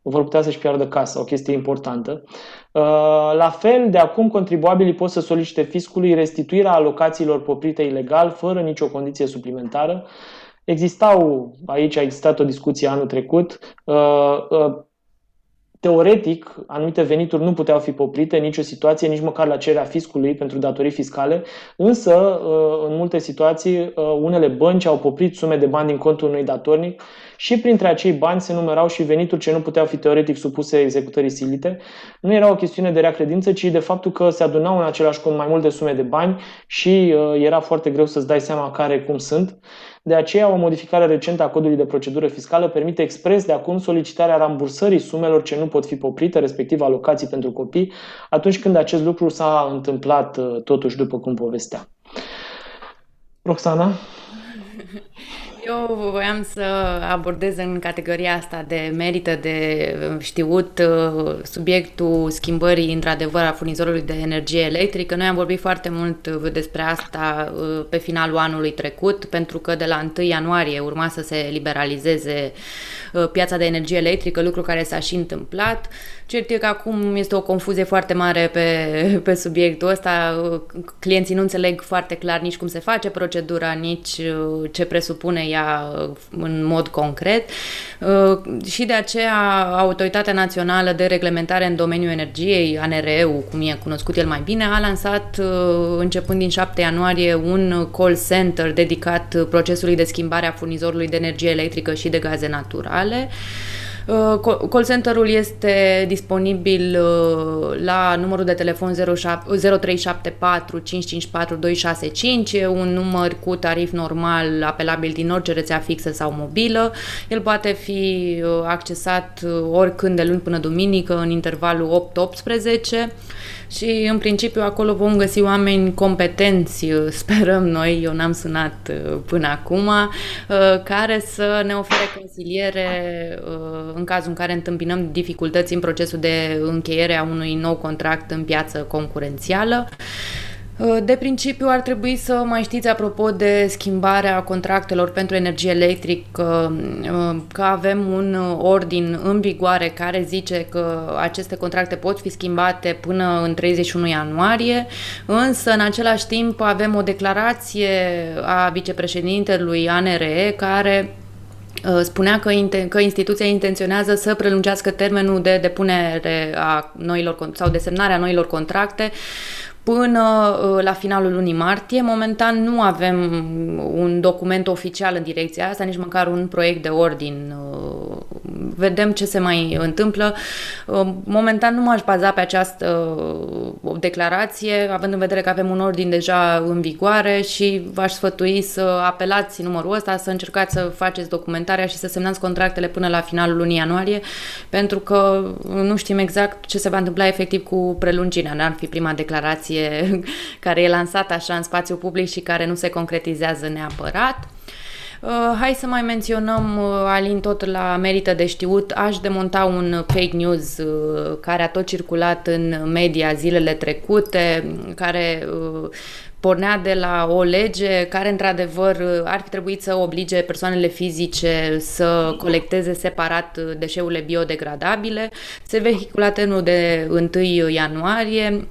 [SPEAKER 2] Vor putea să-și piardă casa, o chestie importantă. La fel, de acum, contribuabilii pot să solicite fiscului restituirea alocațiilor poprite ilegal, fără nicio condiție suplimentară. Existau, aici a existat o discuție anul trecut, Teoretic, anumite venituri nu puteau fi poprite în nicio situație, nici măcar la cererea fiscului pentru datorii fiscale, însă, uh, în multe situații, uh, unele bănci au poprit sume de bani din contul unui datornic și printre acei bani se numerau și venituri ce nu puteau fi teoretic supuse executării silite. Nu era o chestiune de rea credință, ci de faptul că se adunau în același cont mai multe sume de bani și uh, era foarte greu să-ți dai seama care cum sunt. De aceea, o modificare recentă a codului de procedură fiscală permite expres de acum solicitarea rambursării sumelor ce nu pot fi poprite, respectiv alocații pentru copii, atunci când acest lucru s-a întâmplat uh, totuși după cum povestea. Roxana?
[SPEAKER 1] Eu voiam să abordez în categoria asta de merită de știut uh, subiectul schimbării, într-adevăr, a furnizorului de energie electrică. Noi am vorbit foarte mult despre asta uh, pe finalul anului trecut, pentru că de la 1 ianuarie urma să se liberalizeze uh, piața de energie electrică, lucru care s-a și întâmplat. Cert e că acum este o confuzie foarte mare pe, pe subiectul ăsta. Clienții nu înțeleg foarte clar nici cum se face procedura, nici ce presupune ea în mod concret. Și de aceea Autoritatea Națională de Reglementare în domeniul energiei, ANRE-ul, cum e cunoscut el mai bine, a lansat începând din 7 ianuarie un call center dedicat procesului de schimbare a furnizorului de energie electrică și de gaze naturale. Uh, call center-ul este disponibil uh, la numărul de telefon 0374 554 265, un număr cu tarif normal apelabil din orice rețea fixă sau mobilă. El poate fi uh, accesat oricând de luni până duminică în intervalul 8-18 și în principiu acolo vom găsi oameni competenți, sperăm noi, eu n-am sunat uh, până acum, uh, care să ne ofere consiliere uh, în cazul în care întâmpinăm dificultăți în procesul de încheiere a unui nou contract în piață concurențială. Uh, de principiu ar trebui să mai știți apropo de schimbarea contractelor pentru energie electrică uh, că avem un ordin în vigoare care zice că aceste contracte pot fi schimbate până în 31 ianuarie, însă în același timp avem o declarație a vicepreședintelui ANRE care uh, spunea că, că instituția intenționează să prelungească termenul de depunere a noilor sau de semnare a noilor contracte până uh, la finalul lunii martie. Momentan nu avem un document oficial în direcția asta, nici măcar un proiect de ordin. Uh, vedem ce se mai întâmplă. Uh, momentan nu m-aș baza pe această declarație, având în vedere că avem un ordin deja în vigoare și v-aș sfătui să apelați numărul ăsta, să încercați să faceți documentarea și să semnați contractele până la finalul lunii ianuarie, pentru că nu știm exact ce se va întâmpla efectiv cu prelungirea. N-ar fi prima declarație discuție care e lansată așa în spațiu public și care nu se concretizează neapărat. Uh, hai să mai menționăm, uh, Alin, tot la merită de știut, aș demonta un fake news uh, care a tot circulat în media zilele trecute, care pornea de la o lege care, într-adevăr, ar fi trebuit să oblige persoanele fizice să colecteze separat deșeurile biodegradabile. Se vehicula termenul de 1 ianuarie.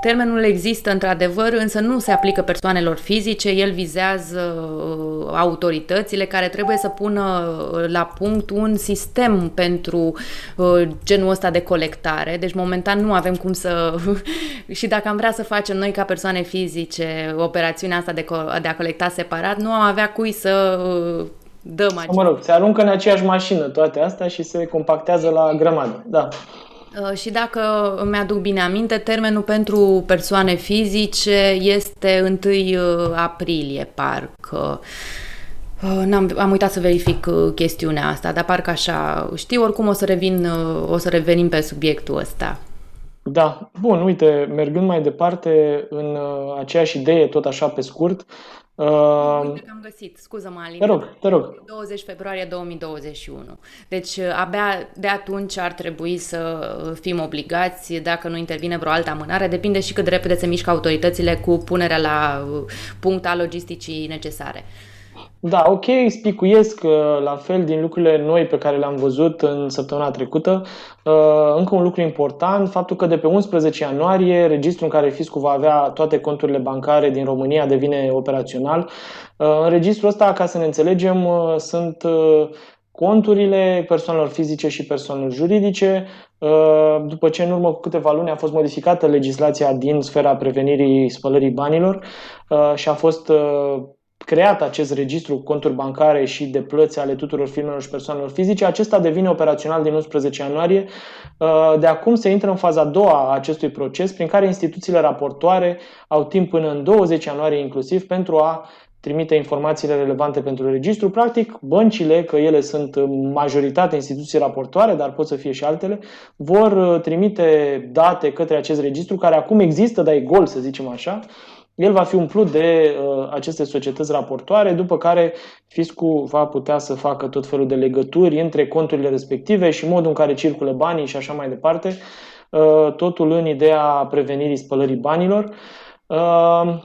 [SPEAKER 1] Termenul există într-adevăr, însă nu se aplică persoanelor fizice, el vizează uh, autoritățile care trebuie să pună uh, la punct un sistem pentru uh, genul ăsta de colectare. Deci momentan nu avem cum să... și dacă am vrea să facem noi ca persoane fizice operațiunea asta de, co- de a colecta separat, nu am avea cui să dăm acest...
[SPEAKER 2] Mă rog, se aruncă în aceeași mașină toate astea și se compactează la grămadă. Da.
[SPEAKER 1] Uh, și dacă îmi aduc bine aminte, termenul pentru persoane fizice este 1 uh, aprilie, parcă. Uh, n-am, am uitat să verific chestiunea asta, dar parcă așa știu, oricum o să revin, o să revenim pe subiectul ăsta.
[SPEAKER 2] Da, bun, uite, mergând mai departe în aceeași idee, tot așa pe scurt,
[SPEAKER 1] Uh, Uite că am găsit, scuză-mă, Alin.
[SPEAKER 2] Te rog, te rog.
[SPEAKER 1] 20 februarie 2021. Deci uh, abia de atunci ar trebui să fim obligați, dacă nu intervine vreo altă amânare, depinde și cât de repede se mișcă autoritățile cu punerea la uh, punct a logisticii necesare.
[SPEAKER 2] Da, ok, spicuiesc uh, la fel din lucrurile noi pe care le-am văzut în săptămâna trecută. Uh, încă un lucru important, faptul că de pe 11 ianuarie registrul în care fiscul va avea toate conturile bancare din România devine operațional. Uh, în registrul ăsta, ca să ne înțelegem, sunt conturile persoanelor fizice și persoanelor juridice. După ce în urmă cu câteva luni a fost modificată legislația din sfera prevenirii spălării banilor și a fost creat acest registru cu conturi bancare și de plăți ale tuturor firmelor și persoanelor fizice, acesta devine operațional din 11 ianuarie. Uh, de acum se intră în faza a doua a acestui proces, prin care instituțiile raportoare au timp până în 20 ianuarie inclusiv pentru a trimite informațiile relevante pentru registru. Practic, băncile, că ele sunt majoritatea instituții raportoare, dar pot să fie și altele, vor uh, trimite date către acest registru, care acum există, dar e gol, să zicem așa, el va fi umplut de uh, aceste societăți raportoare, după care fiscul va putea să facă tot felul de legături între conturile respective și modul în care circulă banii și așa mai departe, uh, totul în ideea prevenirii spălării banilor. Uh,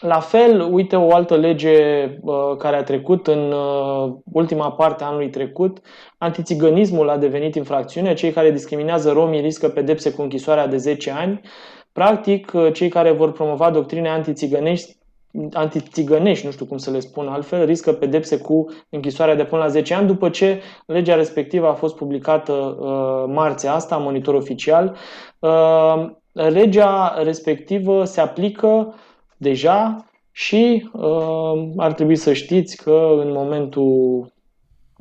[SPEAKER 2] la fel, uite o altă lege uh, care a trecut în uh, ultima parte a anului trecut, antițigănismul a devenit infracțiune, cei care discriminează romii riscă pedepse cu închisoarea de 10 ani. Practic, uh, cei care vor promova doctrine antițigănești antițigănești, nu știu cum să le spun altfel, riscă pedepse cu închisoarea de până la 10 ani după ce legea respectivă a fost publicată uh, marțea asta, monitor oficial. Uh, legea respectivă se aplică deja și uh, ar trebui să știți că în momentul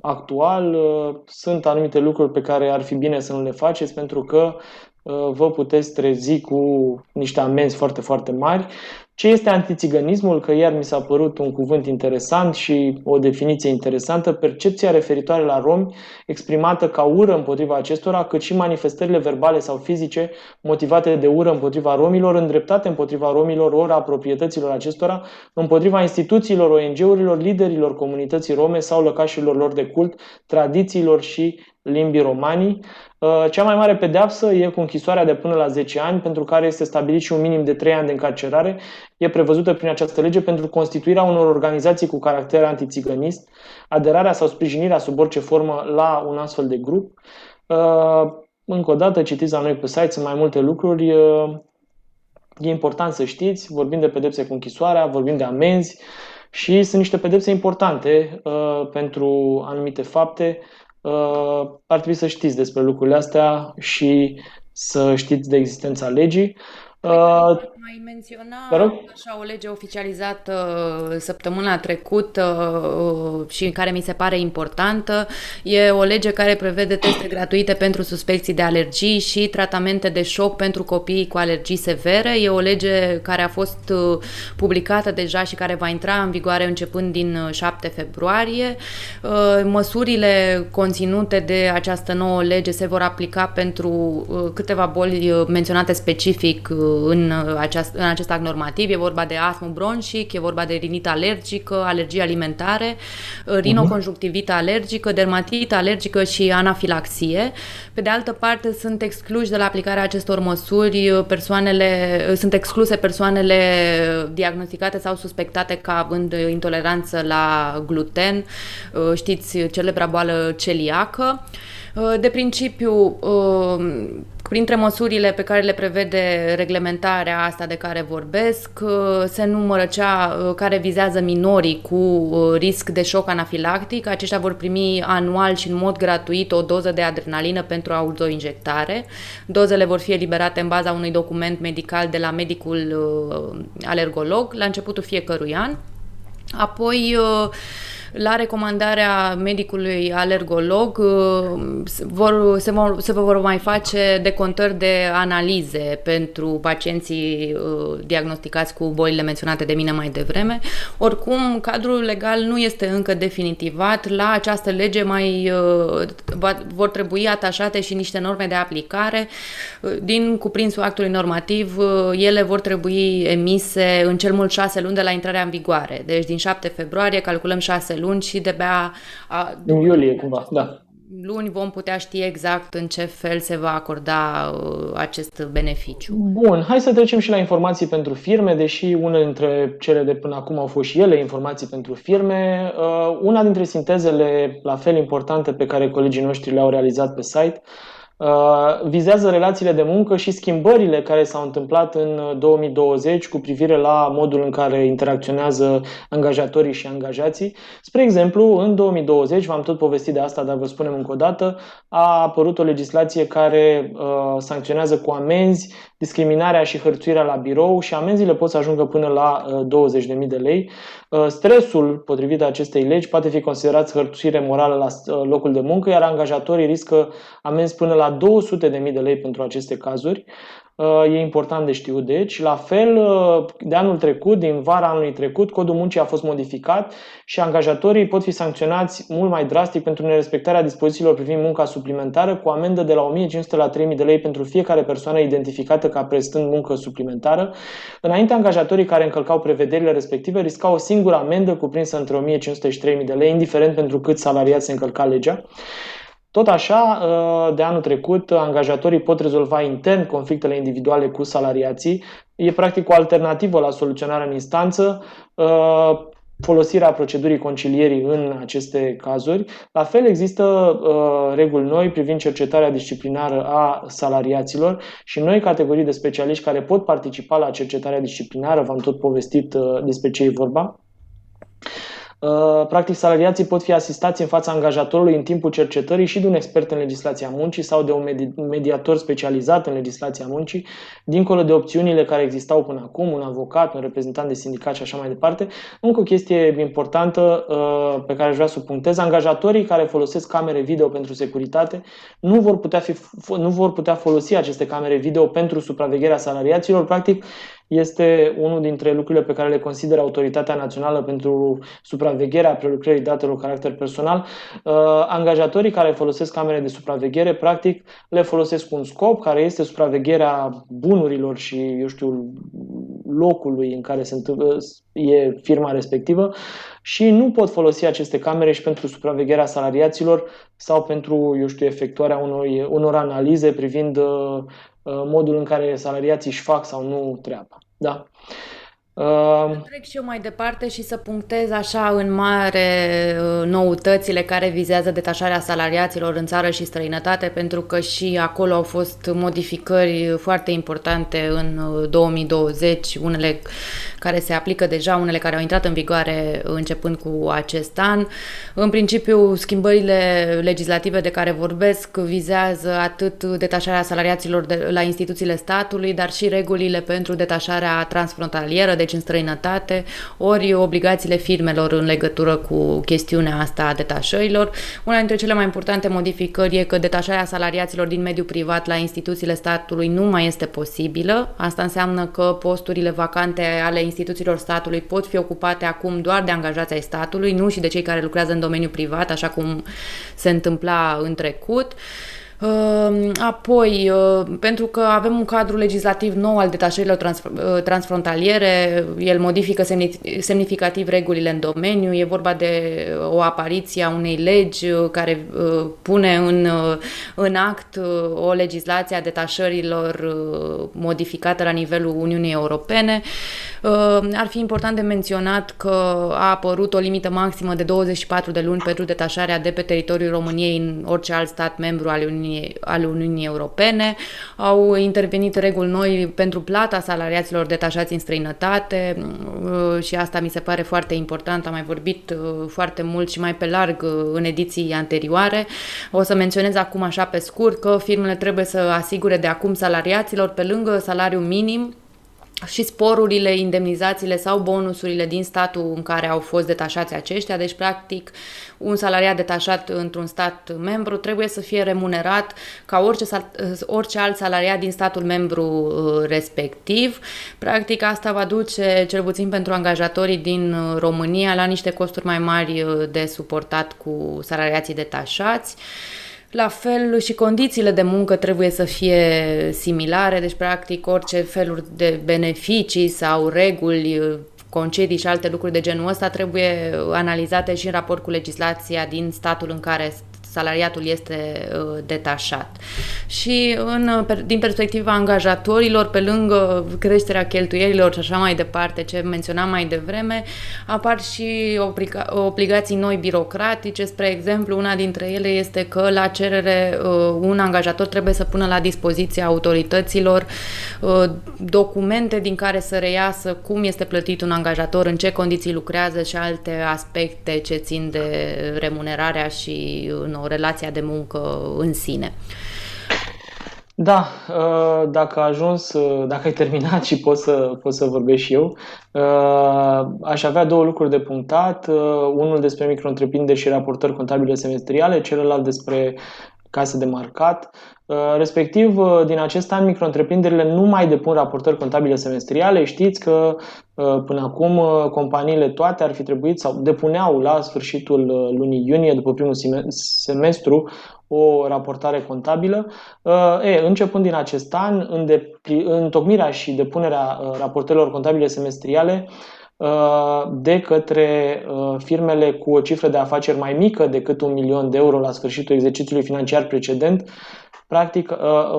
[SPEAKER 2] actual uh, sunt anumite lucruri pe care ar fi bine să nu le faceți pentru că Uh, vă puteți trezi cu niște amenzi foarte, foarte mari. Ce este antițiganismul? Că iar mi s-a părut un cuvânt interesant și o definiție interesantă, percepția referitoare la romi exprimată ca ură împotriva acestora, cât și manifestările verbale sau fizice motivate de ură împotriva romilor, îndreptate împotriva romilor, ori a proprietăților acestora, împotriva instituțiilor, ONG-urilor, liderilor comunității rome sau lăcașilor lor de cult, tradițiilor și limbii romanii. Uh, cea mai mare pedeapsă e cu închisoarea de până la 10 ani, pentru care este stabilit și un minim de 3 ani de încarcerare. E prevăzută prin această lege pentru constituirea unor organizații cu caracter antițigănist, aderarea sau sprijinirea sub orice formă la un astfel de grup. Uh, încă o dată, citiți la noi pe site, sunt mai multe lucruri. Uh, e important să știți, vorbim de pedepse cu închisoarea, vorbim de amenzi și sunt niște pedepse importante uh, pentru anumite fapte Uh, ar trebui să știți despre lucrurile astea și să știți de existența legii.
[SPEAKER 1] Uh, mai menționa așa o lege oficializată uh, săptămâna trecută uh, și care mi se pare importantă. E o lege care prevede teste gratuite pentru suspecții de alergii și tratamente de șoc pentru copiii cu alergii severe. E o lege care a fost publicată deja și care va intra în vigoare începând din 7 februarie. Măsurile conținute de această nouă lege se vor aplica pentru câteva boli menționate specific în, aceast, în acest act normativ. E vorba de astmă bronșic, e vorba de rinită alergică, alergii alimentare, rinoconjunctivită alergică, dermatită alergică și anafilaxie. Pe de altă parte, sunt excluși de la aplicarea acestor măsuri persoanele, sunt excluse persoanele diagnosticate sau suspectate ca având intoleranță la gluten, știți, celebra boală celiacă. De principiu, Printre măsurile pe care le prevede reglementarea asta de care vorbesc, uh, se numără cea uh, care vizează minorii cu uh, risc de șoc anafilactic. Aceștia vor primi anual și în mod gratuit o doză de adrenalină pentru autoinjectare. Dozele vor fi eliberate în baza unui document medical de la medicul alergolog la începutul fiecărui an. Apoi, la recomandarea medicului alergolog uh, vor, se, vor, se vor mai face decontări de analize pentru pacienții uh, diagnosticați cu bolile menționate de mine mai devreme. Oricum, cadrul legal nu este încă definitivat. La această lege mai uh, vor trebui atașate și niște norme de aplicare. Din cuprinsul actului normativ, ele vor trebui emise în cel mult șase luni de la intrarea în vigoare. Deci din 7 februarie calculăm șase luni luni și de-abia...
[SPEAKER 2] A, în iulie, cumva, da.
[SPEAKER 1] luni vom putea ști exact în ce fel se va acorda uh, acest beneficiu.
[SPEAKER 2] Bun, hai să trecem și la informații pentru firme, deși unele dintre cele de până acum au fost și ele informații pentru firme. Uh, una dintre sintezele la fel importante pe care colegii noștri le-au realizat pe site Uh, vizează relațiile de muncă și schimbările care s-au întâmplat în 2020 uh, cu privire la modul în care interacționează angajatorii și angajații. Spre exemplu, în 2020, v-am tot povestit de asta, dar vă spunem încă o dată, a apărut o legislație care uh, sancționează cu amenzi discriminarea și hărțuirea la birou și amenziile pot să ajungă până la uh, 20.000 de lei. Uh, stresul, potrivit acestei legi, poate fi considerat hărțuire morală la uh, locul de muncă, iar angajatorii riscă amenzi până la 200.000 de lei pentru aceste cazuri. Uh, e important de știut. Deci, la fel, uh, de anul trecut, din vara anului trecut, codul muncii a fost modificat și angajatorii pot fi sancționați mult mai drastic pentru nerespectarea dispozițiilor privind munca suplimentară cu amendă de la 1500 la 3000 de lei pentru fiecare persoană identificată ca prestând muncă suplimentară. Înainte, angajatorii care încălcau prevederile respective riscau o singură amendă cuprinsă între 1500 și 3000 de lei, indiferent pentru cât salariat se încălca legea. Tot așa, ă, de anul trecut, angajatorii pot rezolva intern conflictele individuale cu salariații. E practic o alternativă la soluționarea în instanță, ă, folosirea procedurii concilierii în aceste cazuri. La fel există uh, reguli noi privind cercetarea disciplinară a salariaților și noi categorii de specialiști care pot participa la cercetarea disciplinară, v-am tot povestit uh, despre ce e vorba. Uh, practic, salariații pot fi asistați în fața angajatorului în timpul cercetării și de un expert în legislația muncii sau de un mediator specializat în legislația muncii, dincolo de opțiunile care existau până acum, un avocat, un reprezentant de sindicat și așa mai departe. Încă o chestie importantă uh, pe care aș vrea să o punctez, angajatorii care folosesc camere video pentru securitate nu vor putea, fi, nu vor putea folosi aceste camere video pentru supravegherea salariaților. Practic, este unul dintre lucrurile pe care le consideră Autoritatea Națională pentru supravegherea prelucrării datelor cu caracter personal. Uh, angajatorii care folosesc camere de supraveghere, practic, le folosesc cu un scop care este supravegherea bunurilor și, eu știu, locului în care se întâmplă, e firma respectivă și nu pot folosi aceste camere și pentru supravegherea salariaților sau pentru, eu știu, efectuarea unor, unor analize privind uh, Uh, modul în care salariații își fac sau nu treaba. Da.
[SPEAKER 1] Uh, Trec și eu mai departe și să punctez așa în mare uh, noutățile care vizează detașarea salariaților în țară și străinătate, pentru că și acolo au fost modificări foarte importante în 2020, uh, unele care se aplică deja, unele care au intrat în vigoare începând cu acest an. În principiu, schimbările legislative de care vorbesc vizează atât detașarea salariaților de, la instituțiile statului, dar și regulile pentru detașarea transfrontalieră, deci în străinătate, ori obligațiile firmelor în legătură cu chestiunea asta a detașărilor. Una dintre cele mai importante modificări e că detașarea salariaților din mediul privat la instituțiile statului nu mai este posibilă. Asta înseamnă că posturile vacante ale instituțiilor statului pot fi ocupate acum doar de angajați ai statului, nu și de cei care lucrează în domeniul privat, așa cum se întâmpla în trecut. Ehm, apoi, ehm, pentru că avem un cadru legislativ nou al detașărilor trans, ehm, transfrontaliere, el modifică semnificativ regulile în domeniu, e vorba de o apariție a unei legi care pune în, în act o legislație a detașărilor modificată la nivelul Uniunii Europene. Ar fi important de menționat că a apărut o limită maximă de 24 de luni pentru detașarea de pe teritoriul României în orice alt stat membru al Uniunii Uniunii, al Uniunii Europene. Au intervenit reguli noi pentru plata salariaților detașați în străinătate uh, și asta mi se pare foarte important. Am mai vorbit uh, foarte mult și mai pe larg uh, în ediții anterioare. O să menționez acum așa pe scurt că firmele trebuie să asigure de acum salariaților pe lângă salariul minim și sporurile, indemnizațiile sau bonusurile din statul în care au fost detașați aceștia. Deci, practic, un salariat detașat într-un stat membru trebuie să fie remunerat ca orice, orice alt salariat din statul membru uh, respectiv. Practic, asta va duce, cel puțin pentru angajatorii din uh, România, la niște costuri mai mari uh, de suportat cu salariații detașați. La fel și condițiile de muncă trebuie să fie similare, deci practic orice feluri de beneficii sau reguli concedii și alte lucruri de genul ăsta trebuie analizate și în raport cu legislația din statul în care salariatul este detașat. Și în, din perspectiva angajatorilor, pe lângă creșterea cheltuielilor și așa mai departe, ce menționam mai devreme, apar și obliga- obligații noi birocratice. Spre exemplu, una dintre ele este că la cerere un angajator trebuie să pună la dispoziția autorităților documente din care să reiasă cum este plătit un angajator, în ce condiții lucrează și alte aspecte ce țin de remunerarea și în o relația de muncă în sine.
[SPEAKER 2] Da, uh, dacă a ajuns, uh, dacă ai terminat și poți să, poți să vorbești și eu, uh, aș avea două lucruri de punctat. Unul despre micro și raportări contabile semestriale, celălalt despre case de marcat. Respectiv, din acest an, micro nu mai depun raportări contabile semestriale. Știți că până acum companiile toate ar fi trebuit sau depuneau la sfârșitul lunii iunie, după primul semestru, o raportare contabilă. Uh, e, începând din acest an, întocmirea și depunerea uh, raportărilor contabile semestriale uh, de către firmele cu o cifră de afaceri mai mică decât un milion de euro la sfârșitul exercițiului financiar precedent. Practic,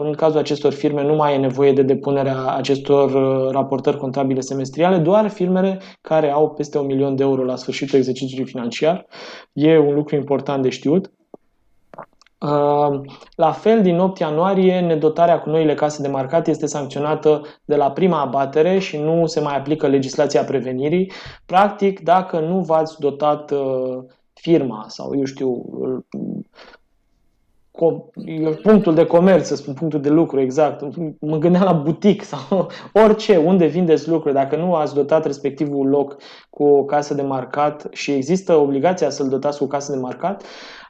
[SPEAKER 2] în cazul acestor firme nu mai e nevoie de depunerea acestor raportări contabile semestriale, doar firmele care au peste un milion de euro la sfârșitul exercițiului financiar. E un lucru important de știut. La fel, din 8 ianuarie, nedotarea cu noile case de marcat este sancționată de la prima abatere și nu se mai aplică legislația prevenirii. Practic, dacă nu v-ați dotat uh, firma sau, eu știu, punctul de comerț, să spun, punctul de lucru, exact. Mă gândeam la butic sau orice, unde vindeți lucruri. Dacă nu ați dotat respectivul loc cu o casă de marcat și există obligația să-l dotați cu o casă de marcat,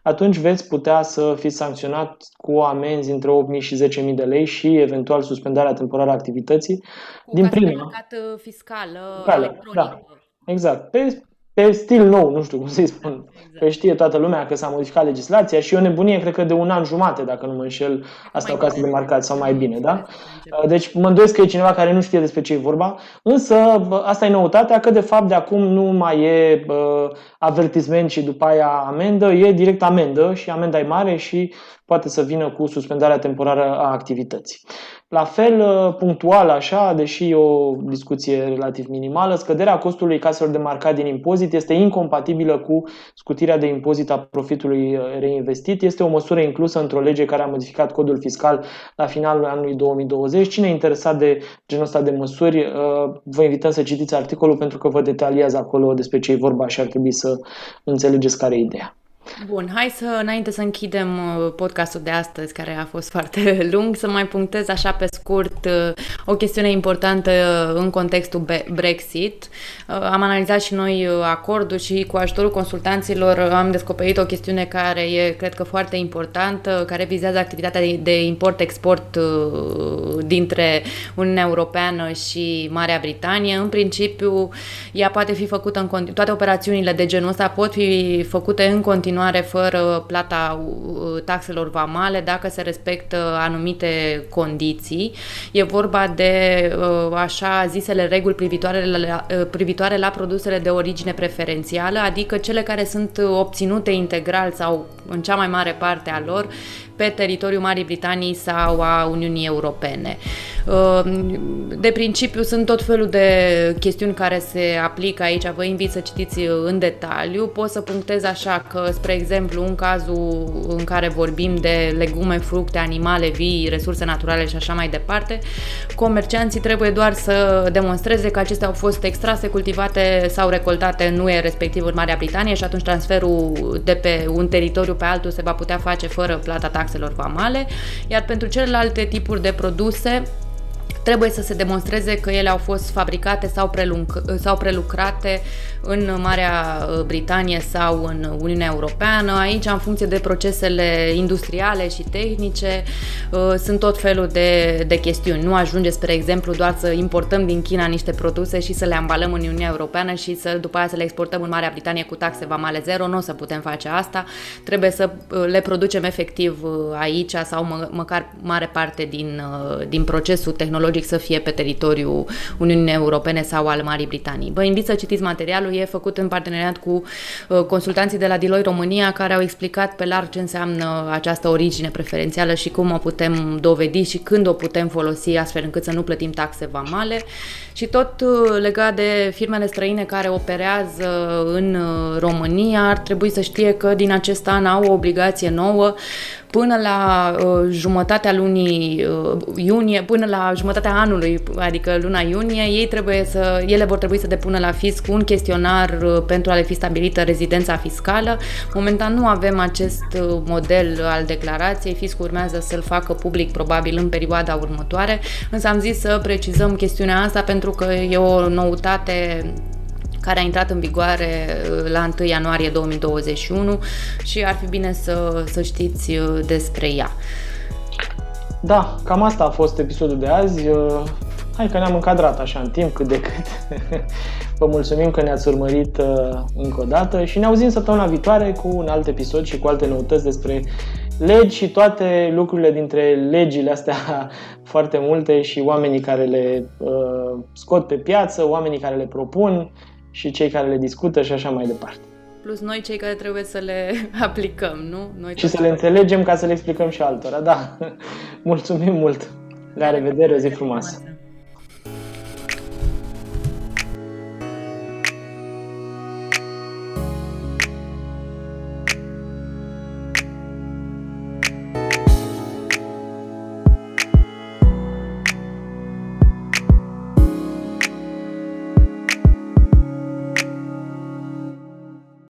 [SPEAKER 2] atunci veți putea să fiți sancționat cu amenzi între 8.000 și 10.000 de lei și eventual suspendarea temporară a activității.
[SPEAKER 1] Cu din prima. fiscală, fiscală
[SPEAKER 2] da, exact. Pe pe stil nou, nu știu cum să-i spun. Exact. Că știe toată lumea că s-a modificat legislația și e o nebunie, cred că de un an jumate, dacă nu mă înșel, asta au case de marcat sau mai bine, da? Deci mă îndoiesc că e cineva care nu știe despre ce e vorba, însă asta e noutatea, că de fapt de acum nu mai e uh, avertisment și după aia amendă, e direct amendă și amenda e mare și poate să vină cu suspendarea temporară a activității. La fel, uh, punctual așa, deși e o discuție relativ minimală, scăderea costului caselor de marcat din impozit este incompatibilă cu scutirea de impozit a profitului uh, reinvestit. Este o măsură inclusă într-o lege care a modificat codul fiscal la finalul anului 2020. Cine e interesat de genul ăsta de măsuri, uh, vă invităm să citiți articolul pentru că vă detaliază acolo despre ce e vorba și ar trebui să înțelegeți care e ideea.
[SPEAKER 1] Bun, hai să, înainte să închidem uh, podcastul de astăzi, care a fost foarte lung, să mai punctez așa pe scurt uh, o chestiune importantă uh, în contextul Brexit. Am analizat și noi acordul și cu ajutorul consultanților am descoperit o chestiune care e, cred că, foarte importantă, care vizează activitatea de import-export dintre Uniunea Europeană și Marea Britanie. În principiu, ea poate fi făcută în continuare, toate operațiunile de genul ăsta pot fi făcute în continuare continuare fără plata uh, taxelor vamale dacă se respectă anumite condiții. E vorba de uh, așa zisele reguli privitoare la, uh, privitoare la produsele de origine preferențială, adică cele care sunt obținute integral sau în cea mai mare parte a lor pe teritoriul Marii Britanii sau a Uniunii Europene. De principiu sunt tot felul de chestiuni care se aplică aici, vă invit să citiți în detaliu. Pot să punctez așa că, spre exemplu, în cazul în care vorbim de legume, fructe, animale vii, resurse naturale și așa mai departe, comercianții trebuie doar să demonstreze că acestea au fost extrase, cultivate sau recoltate în UE, respectiv în Marea Britanie și atunci transferul de pe un teritoriu pe altul se va putea face fără plata taxelor vamale, iar pentru celelalte tipuri de produse trebuie să se demonstreze că ele au fost fabricate sau, prelung, sau prelucrate în Marea uh, Britanie sau în Uniunea Europeană. Aici, în funcție de procesele industriale și tehnice, uh, sunt tot felul de, de chestiuni. Nu ajunge, spre exemplu, doar să importăm din China niște produse și să le ambalăm în Uniunea Europeană și să după aia să le exportăm în Marea Britanie cu taxe vamale zero. Nu o să putem face asta. Trebuie să uh, le producem efectiv aici sau mă, măcar mare parte din, din procesul tehnologic logic să fie pe teritoriul Uniunii Europene sau al Marii Britanii. Vă invit să citiți materialul, e făcut în parteneriat cu uh, consultanții de la Deloitte România care au explicat pe larg ce înseamnă această origine preferențială și cum o putem dovedi și când o putem folosi astfel încât să nu plătim taxe vamale. Și tot uh, legat de firmele străine care operează în uh, România ar trebui să știe că din acest an au o obligație nouă până la uh, jumătatea lunii uh, iunie, până la jumătatea anului, adică luna iunie, ei trebuie să, ele vor trebui să depună la fisc un chestionar uh, pentru a le fi stabilită rezidența fiscală. Momentan nu avem acest uh, model al declarației, fiscul urmează să-l facă public probabil în perioada următoare, însă am zis să precizăm chestiunea asta pentru că e o noutate care a intrat în vigoare uh, la 1 ianuarie 2021 și ar fi bine să, să știți uh, despre ea.
[SPEAKER 2] Da, cam asta a fost episodul de azi. Uh, hai că ne-am încadrat așa în timp cât de cât. Vă mulțumim că ne-ați urmărit încă o dată și ne auzim săptămâna viitoare cu un alt episod și cu alte noutăți despre legi și toate lucrurile dintre legile astea foarte multe și oamenii care le uh, scot pe piață, oamenii care le propun și cei care le discută și așa mai departe.
[SPEAKER 1] Plus noi cei care trebuie să le aplicăm, nu? Noi
[SPEAKER 2] și să le înțelegem ca să le explicăm și altora, da. Mulțumim mult! La revedere, o zi frumoasă!